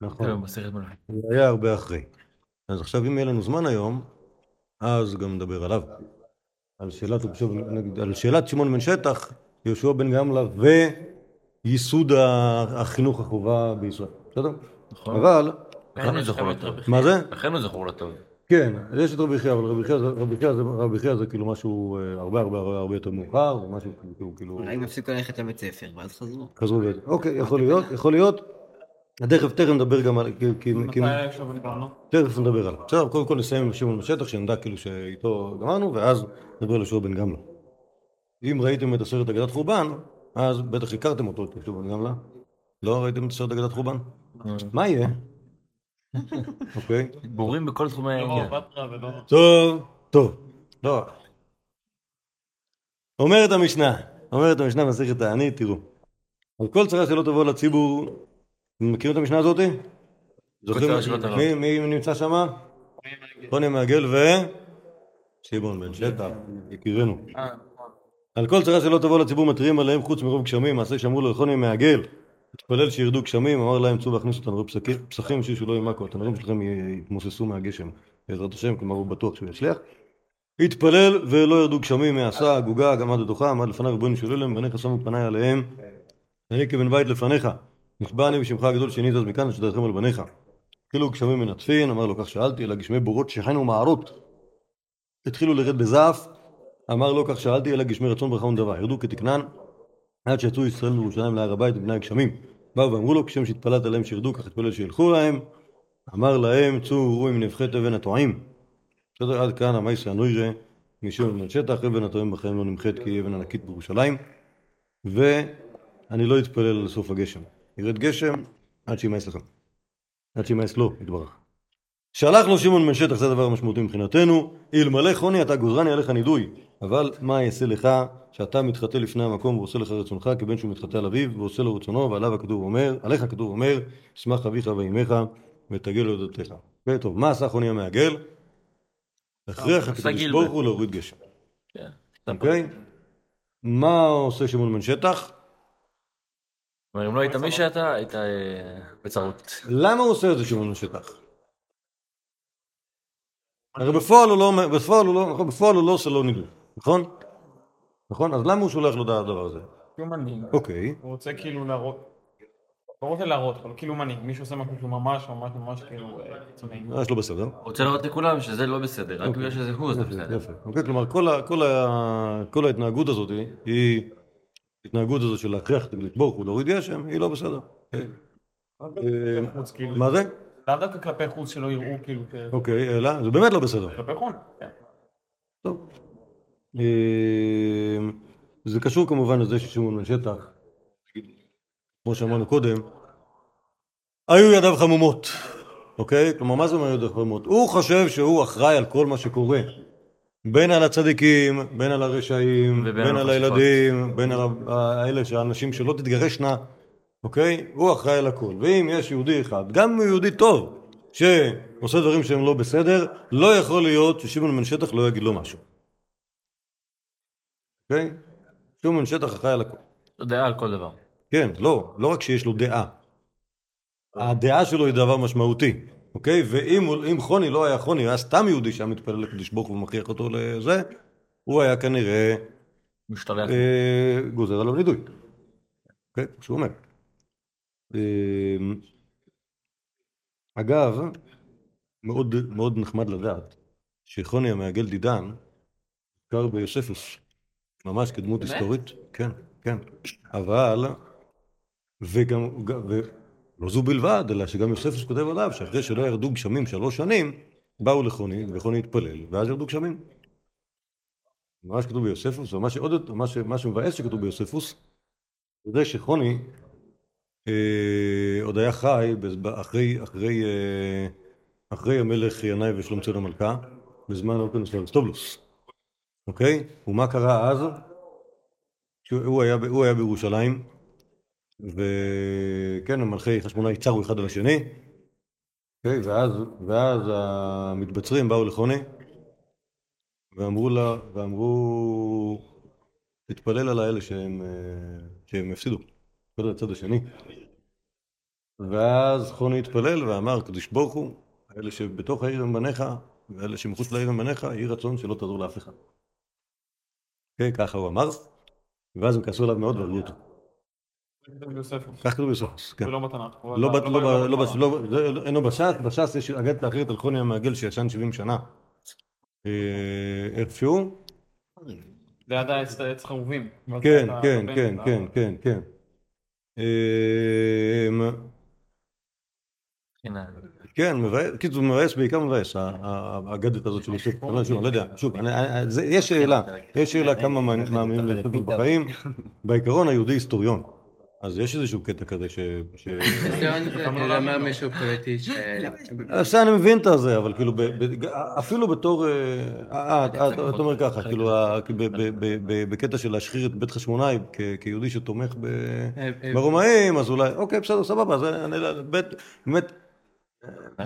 נכון. מלכים. הוא היה הרבה אחרי. אז עכשיו, אם יהיה לנו זמן היום, אז גם נדבר עליו. על שאלת, שמעון בן שטח, יהושע בן גמלא וייסוד החינוך החובה בישראל. בסדר? נכון. אבל, לכן הוא זכור לטוב. מה זה? לכן הוא זכור לטוב. כן, יש את רבי חייא, אבל רבי חייא זה- כאילו משהו אה, הרבה הרבה הרבה הרבה יותר מאוחר, זה משהו כאילו, כאילו, אולי הם הפסיקו ללכת לבית ספר, ואז חזרו. חזרו ו... אוקיי, יכול להיות, יכול להיות. תכף, תכף נדבר גם על... מתי עכשיו דיברנו? תכף נדבר עליו. בסדר, קודם כל נסיים עם שמעון בשטח, שנדע כאילו שאיתו גמרנו, ואז נדבר על יהושע בן גמלא. אם ראיתם את הסרט אגדת חורבן, אז בטח הכרתם אותו, את יהושע בן גמלא. לא ראיתם את הסרט אגדת חורבן? מה יהיה? אוקיי. בורים בכל תחומי לא ולא... טוב, טוב. לא. אומרת המשנה, אומרת המשנה במסכת תענית, תראו. על כל צרה שלא תבוא לציבור, אתם מכירים את המשנה הזאת? זוכרים? מי- מי נמצא שם? חוני מעגל ו... שמעון בן שטח, יקירנו. אה, נכון. על כל צרה שלא תבוא לציבור מתריעים עליהם חוץ מרוב גשמים, מעשה שאמרו לו לחוני מעגל. התפלל שירדו גשמים, אמר להם צאו והכניסו פסקים, פסחים בשביל שלא יימקו, התנורים שלכם יתמוססו מהגשם, בעזרת השם, כלומר הוא בטוח שהוא יצליח. התפלל ולא ירדו גשמים מעשה, הגוגה, גם עד הדוחה, עמד לפניו ריבונו של עולם, בניך שמו פניי עליהם, אני כבן בית לפניך, נשבע אני בשמך הגדול שנית אז מכאן שתרחם על בניך. התחילו גשמים מנטפין, אמר לו כך שאלתי, אלא גשמי בורות שחנו מערות. התחילו לרד בזעף, אמר לו כך שאלתי, אלא גשמי רצון ברכה ונדבה, ירדו כתקנן, עד שיצאו ישראל מירושלים להר הבית מפני הגשמים. באו ואמרו לו, כשם שהתפללת עליהם שירדו, כך התפלל שילכו להם. אמר להם, צאו וראו אם נבחית אבן הטועים. בסדר, עד כאן המייסה הנוירה, משום מן שטח, אבן הטועים בחיים לא נמחית כי היא אבן ענקית בירושלים. ואני לא אתפלל על סוף הגשם. ירד גשם עד שימאס לך. עד שימאס לו, יתברך. שלח לו שמעון בן שטח, זה הדבר המשמעותי מבחינתנו, אלמלא חוני אתה גוזרני עליך נידוי, אבל מה אעשה לך שאתה מתחטא לפני המקום ועושה לך רצונך כבן שהוא מתחטא על אביו ועושה לו רצונו ועליו הכתוב אומר, עליך הכתוב אומר, שמח אביך ואימך ותגל להודותיך. טוב, מה עשה חוני המעגל? הכריח הקדוש ברוך הוא להוריד גשם, כן. אוקיי? מה עושה שמעון בן שטח? אם לא היית מי שאתה, היית אה, בצרות. למה הוא עושה את זה שמעון בן שטח? הרי בפועל הוא לא, בפועל הוא לא, נכון, בפועל הוא לא עושה לו נידוי, נכון? נכון? אז למה הוא שולח לו את הדבר הזה? כי הוא מנהיג. אוקיי, הוא רוצה כאילו להראות... לא רוצה להראות, אבל כאילו מנהיג. מישהו עושה משהו שהוא ממש ממש ממש כאילו אה, קיצוני. יש לו בסדר. רוצה להראות לכולם שזה לא בסדר, רק בגלל שזה הוא, זה בסדר. יפה. אוקיי, כלומר, כל, ההתנהגות הזאת היא, ההתנהגות הזאת של להכריח את הקדוש ברוך הוא להוריד גשם, היא לא בסדר. אה, חוץ כאילו. מה זה? לאו דווקא כלפי חוץ שלא יראו כאילו, אוקיי, אלא, זה באמת לא בסדר. כלפי חוץ, כן. טוב. אה, זה קשור כמובן לזה ששמעון בן שטח, כמו שאמרנו קודם, היו ידיו חמומות, אוקיי? כלומר, מה זה אומר ידיו חמומות? הוא חושב שהוא אחראי על כל מה שקורה. בין על הצדיקים, בין על הרשעים, בין על. הילדים, בין על האלה שהאנשים שלא תתגרשנה, אוקיי? הוא אחראי על הכל. ואם יש יהודי אחד, גם אם הוא יהודי טוב, שעושה דברים שהם לא בסדר, לא יכול להיות ששמעון בן שטח לא יגיד לו משהו. אוקיי? שמעון בן שטח אחראי על הכל. דעה על כל דבר. כן, לא, לא רק שיש לו דעה. הדעה שלו היא דבר משמעותי, אוקיי? ואם חוני לא היה חוני, היה סתם יהודי שהיה מתפלל לקדוש ברוך הוא ומכריח אותו לזה, הוא היה כנראה משתלח. אה, גוזר עליו נידוי. אוקיי? כמו שהוא אומר. אה, אגב, מאוד מאוד נחמד לדעת שחוני המעגל דידן גר ביוספוס, ממש כדמות באמת? היסטורית, כן, כן, אבל, וגם, ולא זו בלבד, אלא שגם יוספוס כותב עליו שאחרי שלא ירדו גשמים שלוש שנים, באו לחוני, וחוני התפלל, ואז ירדו גשמים. ממש כתוב ביוספוס, ומה שעוד מה, ש, מה שמבאס שכתוב ביוספוס, זה שחוני עוד היה חי אחרי, אחרי, אה, אחרי המלך ינאי ושלומצון המלכה, בזמן אורקנוס ואריסטובלוס, אוקיי? ומה קרה אז? הוא היה, הוא היה בירושלים, וכן, המלכי חשמונאי צרו אחד על השני, אוקיי? ואז, ואז המתבצרים באו לחוני, ואמרו לה, ואמרו, תתפלל על האלה שהם, אה, שהם הפסידו, תתפלל לצד השני. ואז חוני התפלל ואמר, קדוש ברוך הוא, אלה שבתוך העיר הם בניך, ואלה שמחוץ לעיר הם בניך, יהי רצון שלא תעזור לאף אחד. כן, ככה הוא אמר, ואז הם כעסו עליו מאוד והרגו אותו. כך כתוב בסופוס, כן. ולא בתנ"ך. לא, אינו בש"ס, בש"ס יש אגדת האחרת על חוני המעגל שישן 70 שנה. איפשהו? זה עד העץ עץ חרובים. כן, כן, אתה- כן, אתה- כן, כן, כן. אה. כן, מבאס, קיצור, מבאס, בעיקר מבאס, האגדת הזאת של יוסף. שוב, לא יודע, שוב, אני- זה- יש שאלה, יש שאלה כמה מאמינים ליוסף בחיים. בעיקרון היהודי היסטוריון. אז יש איזשהו קטע כזה ש... זה אומר מישהו פוליטי ש... בסדר, אני מבין את הזה, אבל כאילו, ב- ב- אפילו בתור... אה, אה, אתה אתה אומר ככה, כאילו, ה- ב- ב- ב- ב- בקטע של להשחיר את בית חשמונאי כיהודי שתומך ב- ברומאים, אז אולי, אוקיי, בסדר, סבבה, אז אני בית- באמת,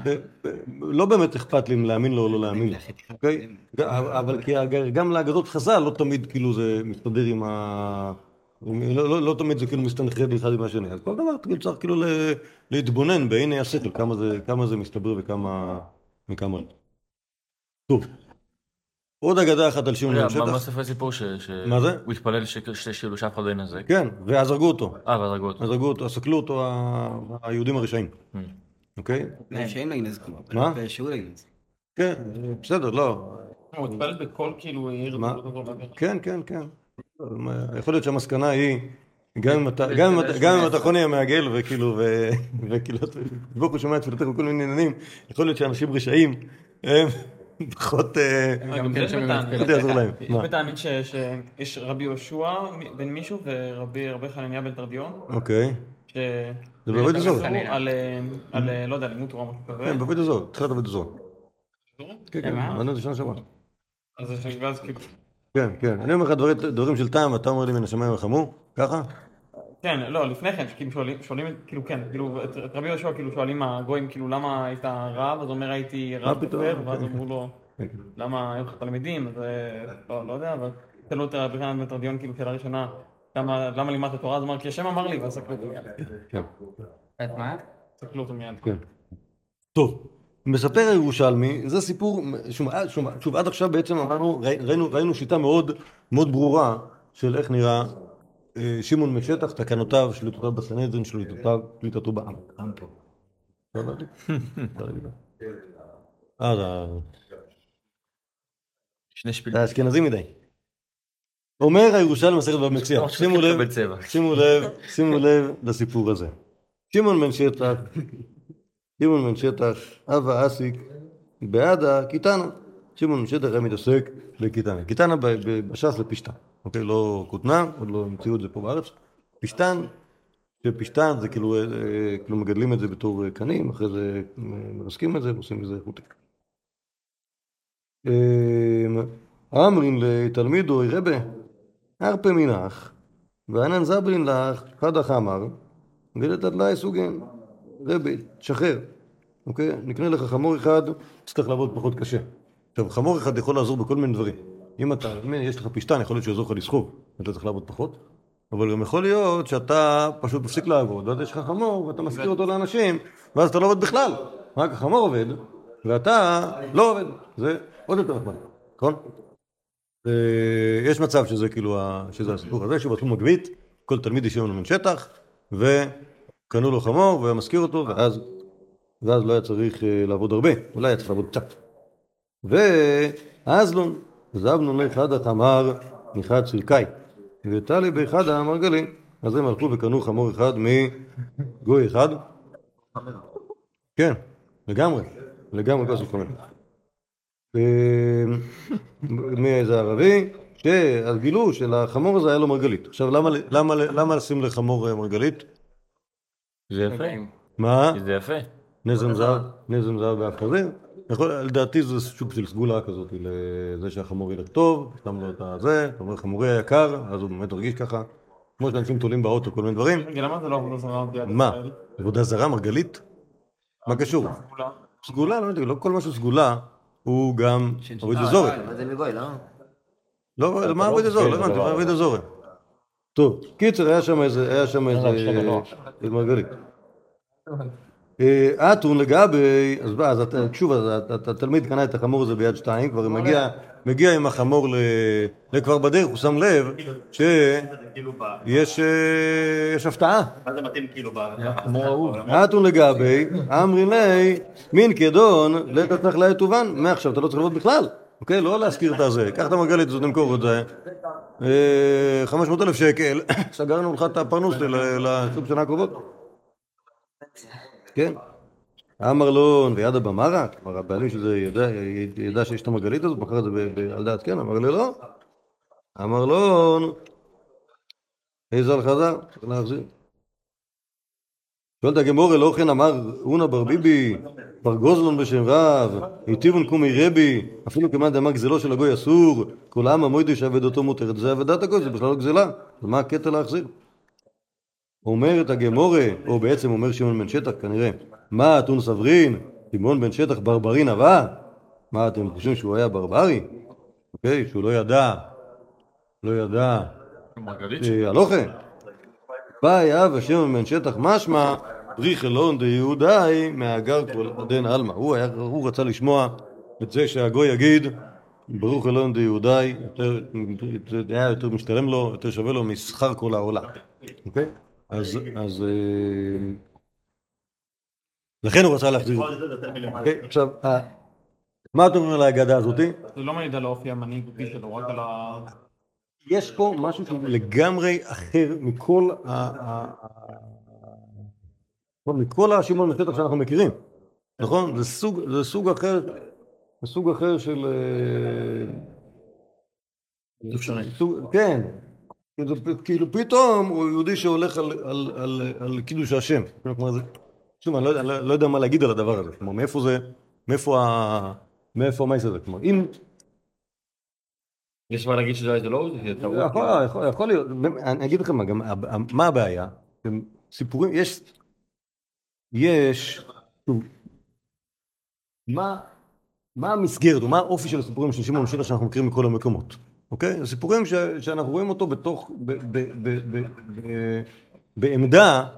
ב- ב- לא באמת אכפת לי אם להאמין לו או לא להאמין לו, אוקיי? אבל גם לאגדות חז"ל לא תמיד כאילו זה מסתדר עם ה... לא, לא, לא תמיד זה כאילו מסתנכרד אחד עם השני, אז כל דבר כאילו צריך כאילו להתבונן בעיני השכל כמה זה, כמה זה מסתבר וכמה... וכמה לא. טוב, עוד אגדה אחת על שמעון בן מה- מה שטח, ספר סיפור ש... מה זה? הוא התפלל ש- שכאילו שאף אחד לא ינזק. כן, ואז הרגו אותו, אה, ואז הרגו אותו. אז הרגו אותו, סקלו אותו היהודים הרשעים, Hmm. אוקיי? שאין לה ינזקו. מה? שהוא לא ינזק. כן, בסדר, לא, הוא התפלל בכל כאילו עיר. דבר. כן, כן, כן. יכול להיות שהמסקנה היא, גם אם אתה, גם אם אתה, גם אם אתה חוני המעגל וכאילו, וכאילו, הוא שומע את תפילתך בכל מיני עניינים, יכול להיות שאנשים רשעים הם פחות, אה, גם כן יש ש- שיש רבי יהושע בן מישהו ורבי רבי חנניה בן תרדיון. אוקיי. זה בעבוד. על, אה, על, אה, לא יודע, לימוד תורה, משהו כזה. כן, בעבוד הזוהר, תחילת עבוד הזוהר. כן, כן, מה? את זה שנה שעברה. אז כאילו, כן, כן. אני אומר לך דברים- דברים של טעם, ואתה אומר לי מן השמיים ירחמו, ככה? כן, לא, לפני כן, כאילו שואלים, שואלים, כאילו כן, כאילו, את את רבי יהושע, כאילו שואלים הגויים, כאילו, למה היית רב? אז הוא אומר, הייתי רב? כופר, ואז כן. אמרו לו, למה היו לך תלמידים? אז אה, לא, לא יודע, אבל שאלו את רבי חנן בן כאילו, שאלה ראשונה, למה למה לימדת תורה? אז אמר, כי השם אמר לי, ואז סקלו אותו מיד. כן. את מה? סקלו אותו מיד. כן. טוב, מספר הירושלמי, זה סיפור, שוב, שוב, שוב עד עכשיו בעצם אמרנו, ראי- ראינו, ראינו שיטה מאוד מאוד ברורה של איך נראה אה, שמעון משטח, תקנותיו, שליטותיו בסנהדרין, שליטותיו, שליטתו בעם. אה, שני שפילים. אשכנזי מדי. אומר הירושלמי מסכת מציע, לא, שימו לב. שימו לב, שימו לב לסיפור הזה. שמעון בן שטח שמעון בן שטח, אבה אסיק, בעדה, קיטנה. שמעון בן שטח היה מתעסק בקיטנה. קיטנה בש"ס לפשתן, אוקיי? לא כותנה, עוד לא המציאו את זה פה בארץ. פשתן, שפשתן זה כאילו, אה, כאילו מגדלים את זה בתור אה, קנים, אחרי זה אה, מרסקים את זה ועושים מזה חוטק. אמרין לתלמידו רבה, הרפה מנך, וענן זברין לך, חדא חמר, ולתדלי סוגן. רבי, תשחרר, אוקיי? נקנה לך חמור אחד, תצטרך לעבוד פחות קשה. עכשיו, חמור אחד יכול לעזור בכל מיני דברים. אם אתה, יש לך פשטן, יכול להיות שיעזור לך לסחוב, אתה צריך לעבוד פחות. אבל גם יכול להיות שאתה פשוט מפסיק לעבוד, ואז יש לך חמור, ואתה משכיר אותו לאנשים, ואז אתה לא עובד בכלל. רק החמור עובד, ואתה לא עובד. זה עוד יותר נחמד, נכון? אה, יש מצב שזה כאילו, שזה הסיפור הזה, שהוא בתחום הגבית, כל תלמיד ישב ממנו מן שטח, וקנו לו חמור, והיה משכיר אותו, ואז, ואז לא היה צריך אה, לעבוד הרבה, אולי היה צריך לעבוד קצת. ואזלון, זבנו לאחד החמר מחד סילקאי, וטלי באחד המרגלים. אז הם הלכו וקנו חמור אחד מגוי אחד. כן, לגמרי, לגמרי כוס חמור. מאיזה ערבי, שאז גילו שלחמור הזה היה לו מרגלית. עכשיו, למה לשים לחמור אה, מרגלית? זה יפה. מה? זה יפה. נזם זהב, נזם זהב חזיר. יכול, לדעתי זה סוג של סגולה כזאת לזה שהחמור ילך טוב, שם לו את הזה, אתה אומר חמורי היקר, אז הוא באמת מרגיש ככה, כמו שאנשים תולים באוטו כל מיני דברים. רגע, למה זה לא עבודה זרה מה? עבודה זרה, מרגלית? מה קשור? כולה. סגולה, לא יודע, לא כל מה שסגולה הוא גם אבוידע זורק. מה זה מגוי, לא? לא, מה אבוידע זורק? לא הבנתי, מה אבוידע זורק? טוב, קיצר, היה שם איזה, היה שם איזה, איזה מרגלית. אה, אתון לגבי, אז בא, אז שוב, התלמיד קנה את החמור הזה ביד שתיים, כבר מגיע, מגיע עם החמור ל- לכבר בדרך, הוא שם לב שיש אה, יש הפתעה. מה זה מתאים כאילו ב... אתון לגבי, אמרין לי, מין כדון, לית צריך לעת ובן, מעכשיו אתה לא צריך לעבוד בכלל, אוקיי? לא להשכיר את הזה, קח את המרגלית הזאת, תמכור את זה, 500 אלף שקל, סגרנו לך את הפרנוס ל-20 שנה הקרובות. כן. אמר לו, ויד הבמרה, כלומר הבעלים של זה ידע, ידע שיש את המרגלית הזאת, מכר את זה על דעת כן, אמר לי לא. אמר לו, איזה על חזר, צריך להחזיר. שואלת הגמורה, לא כן אמר אונה בר ביבי, בר גוזלון בשם רב, היטיבון קומי רבי, אפילו כמאן דאמר גזלו של הגוי אסור, כל העם המוידי שעבדתו מותרת, זה עבודת הגוי, זה בכלל לא גזלה, אז מה הקטע להחזיר? אומרת הגמורה, או בעצם אומר שמעון בן שטח כנראה, מה אתון סברין, שמעון בן שטח ברברין הבא? מה אתם חושבים שהוא היה ברברי? אוקיי, שהוא לא ידע, לא ידע הלוכה. באיה ושמעון בן שטח משמע ריכלון דיהודאי מהגר כל דן עלמא. הוא רצה לשמוע את זה שהגוי יגיד ברוך אלוהים דיהודאי, יותר- זה היה יותר משתלם לו, יותר שווה לו משכר כל העולם. אוקיי? אז אז, אה, לכן הוא רצה להחזיר. אוקיי, עכשיו, מה אתה אומר על האגדה הזאתי? זה לא מעיד על האופי המנהיגותי שלו, רק על ה... יש פה משהו שהוא לגמרי אחר מכל מכל השמעון בשטח שאנחנו מכירים, נכון? זה סוג, זה סוג אחר, זה סוג אחר של... אה. סוג- כן. כאילו, כאילו פתאום הוא יהודי שהולך על, על, על, על קידוש השם. כלומר, זה, שוב, אני לא, לא, לא יודע מה להגיד על הדבר הזה. כלומר, מאיפה זה, מאיפה ה... מאיפה המייס הזה? כלומר, אם... יש מה להגיד שזה לא. יכול, יכול, יכול להיות, אני אגיד לכם מה, גם, מה הבעיה? סיפורים, יש, יש, מה, מה המסגרת, או מה האופי של הסיפורים של שמעון שטח שאנחנו מכירים מכל המקומות, אוקיי? זה סיפורים ש, שאנחנו רואים אותו בתוך, ב, ב, ב, ב, ב, בעמדה,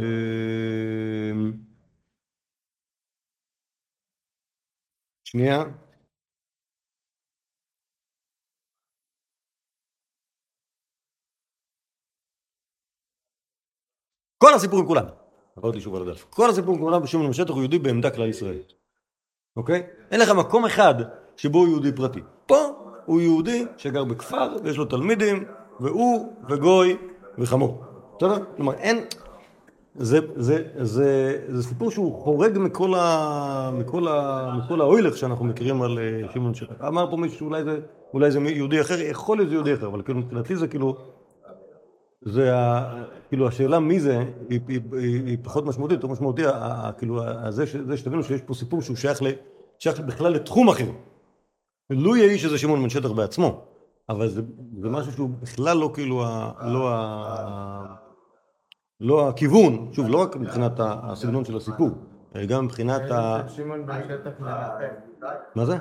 אה, שנייה, כל הסיפורים כולם, עברתי שוב על הדף, כל הסיפורים כולם בשמעון בן שטח הוא יהודי בעמדה כלל ישראל, אוקיי? אין לך מקום אחד שבו הוא יהודי פרטי. פה הוא יהודי שגר בכפר ויש לו תלמידים, והוא וגוי וחמור. בסדר? כלומר, אין... זה, זה, זה, זה סיפור שהוא חורג מכל, ה, מכל, ה, מכל האוילך שאנחנו מכירים על אה, שמעון שטח. אמר פה מישהו שאולי זה, אולי זה יהודי אחר, יכול להיות יהודי אחר, אבל כאילו מבחינתי זה כאילו, זה ה, כאילו השאלה מי זה, היא, היא, היא, היא פחות משמעותית, יותר משמעותי, כאילו זה, זה שתבינו שיש פה סיפור שהוא שייך, ל, שייך בכלל לתחום אחר. לו יהי שזה שמעון בן שטח בעצמו, אבל זה, זה משהו שהוא בכלל לא כאילו, ה, לא, ה, לא הכיוון, שוב, לא רק מבחינת הסגנון של הסיפור, אלא גם מבחינת ה... שמעון בן שטח מנחם. מה זה?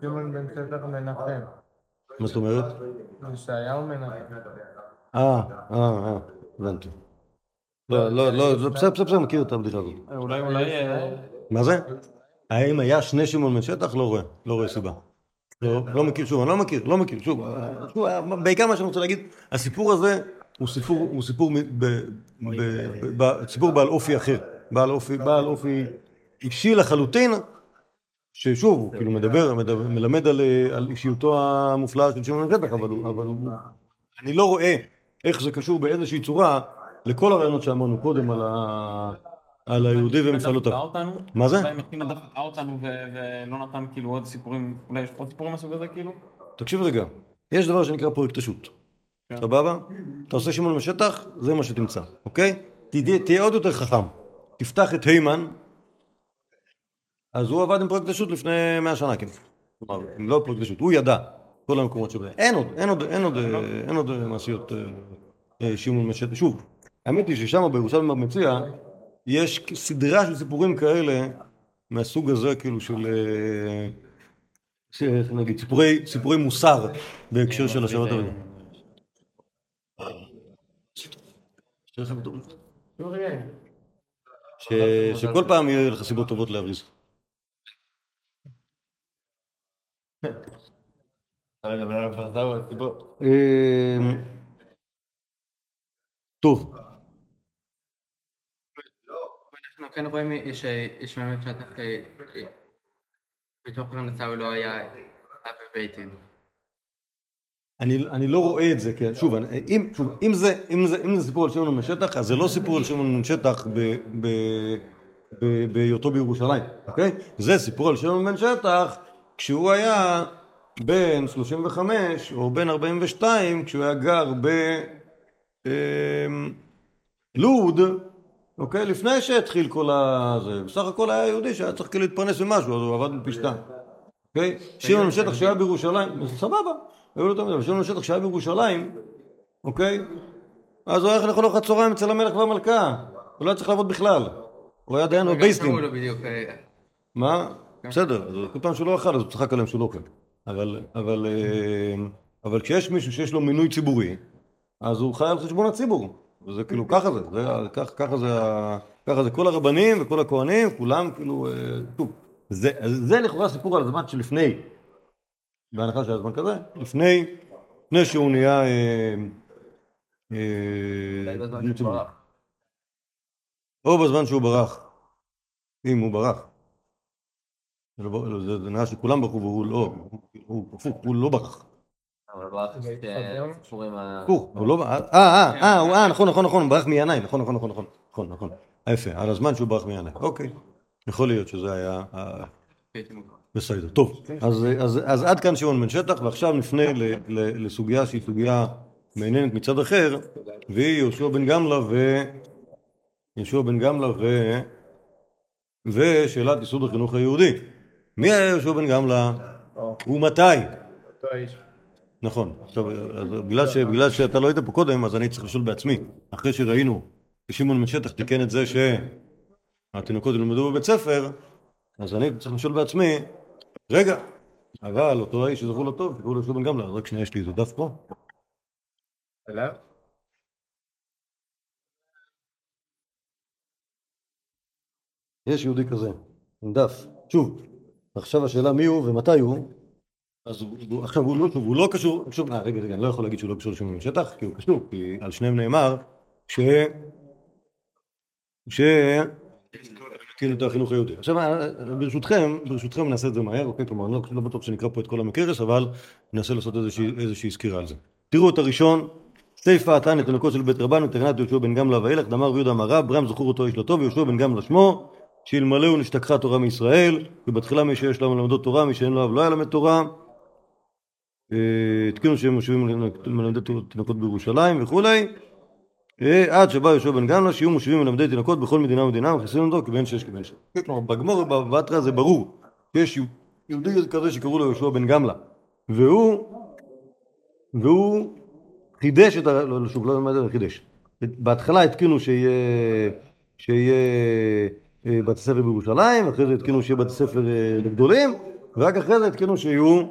שמעון בן שטח מנחם. מה זאת אומרת? ישעיהו מנחם. אה, אה, אה, הבנתי. לא, לא, לא, זה בסדר, בסדר, בסדר, מכיר את הבדיחה הזאת. אולי, אולי... אה, מה זה? האם היה שני שמעון בן שטח? לא רואה, לא רואה סיבה. לא, לא מכיר, שוב, אני לא מכיר, לא מכיר, שוב, אה, אה, בעיקר מה שאני רוצה להגיד, הסיפור הזה הוא סיפור, הוא סיפור, מ- ב, ב, ב, ב, סיפור בעל אופי אחר, בעל אופי, בעל אופי אישי לחלוטין, ששוב, הוא כאילו מדבר, מלמד על, אה, אישיותו המופלאה של שמעון בן שטח, אבל, הוא- אבל הוא, אני לא רואה איך זה קשור באיזושהי צורה לכל הרעיונות שאמרנו קודם על, ה, על היהודי ומפעלותיו. דווקא אותנו, מה זה? אולי מכינה דווקא אותנו ו- ולא נתן כאילו עוד סיפורים, אולי יש עוד סיפורים מהסוג הזה כאילו? תקשיב רגע, יש דבר שנקרא פרויקט השו"ת, סבבה? אתה עושה שמעון בשטח, זה מה שתמצא, אוקיי? תהיה, עוד יותר חכם, תפתח את היימן, אז הוא עבד עם פרויקט השו"ת לפני מאה שנה, כאילו. כלומר, לא פרויקט השו"ת, הוא ידע כל המקומות שבהם. אין עוד, אין עוד, אין עוד, אה, אין עוד אה, מעשיות אה, אה, שמעון בשטח. שוב, האמת היא ששם בירושלים במציע, יש סדרה של סיפורים כאלה מהסוג הזה, כאילו של... אה, איך נגיד, סיפורי, סיפורי מוסר בהקשר של השבת. ש- שכל פעם יהיה לך סיבות טובות להבריז. אמ, טוב, אנחנו כן רואים יש- יש באמת שטח אה, בתוך פרנסה לא היה בבייטין. אני, אני לא רואה את זה, כן, שוב, אני, אם, שוב אם, זה, אם, זה, אם זה סיפור על שמעון בן שטח, אז זה לא סיפור על שמעון בן שטח בהיותו בירושלים, אוקיי? זה סיפור על שמעון בן שטח כשהוא היה בן 35 או בן 42, כשהוא היה גר בלוד, אוקיי? לפני שהתחיל כל ה... זה, בסך הכל היה יהודי שהיה צריך כאילו להתפרנס ממשהו, אז הוא עבד בפי שתיים. אוקיי? שמעון בן שטח שהיה בירושלים, סבבה, היו לו תמיד, אבל שמעון בן שטח שהיה בירושלים, אוקיי? אז הוא הולך לאכול ארוחת צהריים אצל המלך והמלכה, הוא לא היה צריך לעבוד בכלל. הוא היה דיין בדיוק... אה, מה? בסדר, כל פעם שהוא לא אכל אז הוא צחק עליהם שהוא לא אוכל. אבל, אבל, אה, אבל כשיש מישהו שיש לו מינוי ציבורי, אז הוא חי על חשבון הציבור. וזה כאילו, ככה זה, זה כך- ככה זה, ככה זה כל הרבנים וכל הכהנים, כולם כאילו, אה, טוב. זה, זה לכאורה סיפור על הזמן שלפני, בהנחה שהיה זמן כזה, לפני, לפני שהוא נהיה אה, אה. או בזמן שהוא ברח, אם הוא ברח. זה לא- לא, זה נראה שכולם ברחו והוא לא, הוא הפוך, הוא לא ברח. אבל ברח סיפורים ה... הפוך, הוא לא ברח, אה, אה, אה, הוא- אה, נכון, נכון, נכון, הוא ברח מינאי, נכון, נכון, נכון, נכון, נכון, נכון. אה, יפה, על הזמן שהוא ברח מינאי, אוקיי. יכול להיות שזה היה... אה. בסדר, טוב. אז, אז, אז עד כאן שמעון בן שטח, ועכשיו נפנה ל, ל, לסוגיה שהיא סוגיה מעניינת מצד אחר, והיא יהושע בן גמלא ו... יהושע בן גמלא ו... ושאלת יסוד החינוך היהודי. מי היה יהושע בן גמלא? ומתי? נכון. עכשיו, בגלל, שאתה לא היית פה קודם, אז אני צריך לשאול בעצמי. אחרי שראינו ששמעון בן שטח תיקן את זה שהתינוקות ילמדו בבית ספר, אז אני צריך לשאול בעצמי, רגע, אבל אותו האיש שזכור לו טוב, שקראו לו גמלא, אז רק שנייה, יש לי איזה דף פה. יש יהודי כזה, עם דף. שוב, עכשיו השאלה מי הוא ומתי הוא, אז הוא, עכשיו הוא לא, הוא לא קשור, שוב, אה, רגע, רגע, אני לא יכול להגיד שהוא לא קשור בן שטח, כי הוא קשור, כי על שניהם נאמר ש... ש... כאילו את החינוך היהודי. עכשיו, אה, ברשותכם, ברשותכם נעשה את זה מהר, אוקיי? כלומר, אני לא, לא בטוח שנקרא פה את כל המקרס, אבל ננסה לעשות איזושהי, סקירה על זה. תראו את הראשון, סיפא תנא תינוקות של בית רבן ותקנת יהושע בן גמלא ואילך דאמר ויהודה אמר רב ברם זכור אותו איש לא טוב ויהושע בן גמלא שמו שאלמלאו נשתכחה תורה מישראל ובתחילה מי שיש לו מלמדות תורה מי שאין לו אב לא היה למד תורה התקינו שהם מושבים מלמדי תינוקות בירושלים וכולי עד שבא יהושע בן גמלא שיהיו מושבים מלמדי תינוקות בכל מדינה ומדינה ומכניסים אותו כבן שש כבן שש. כלומר בגמור ובתרא זה ברור שיש יהודי כזה שקראו לו יהושע בן גמלא והוא והוא חידש את ה... לא, לא, שוב, לא חידש. בהתחלה התקינו שיהיה, שיהיה בתי ספר בירושלים, אחרי זה התקינו שיהיה בתי ספר אה, לגדולים, ורק אחרי זה התקינו שיהיו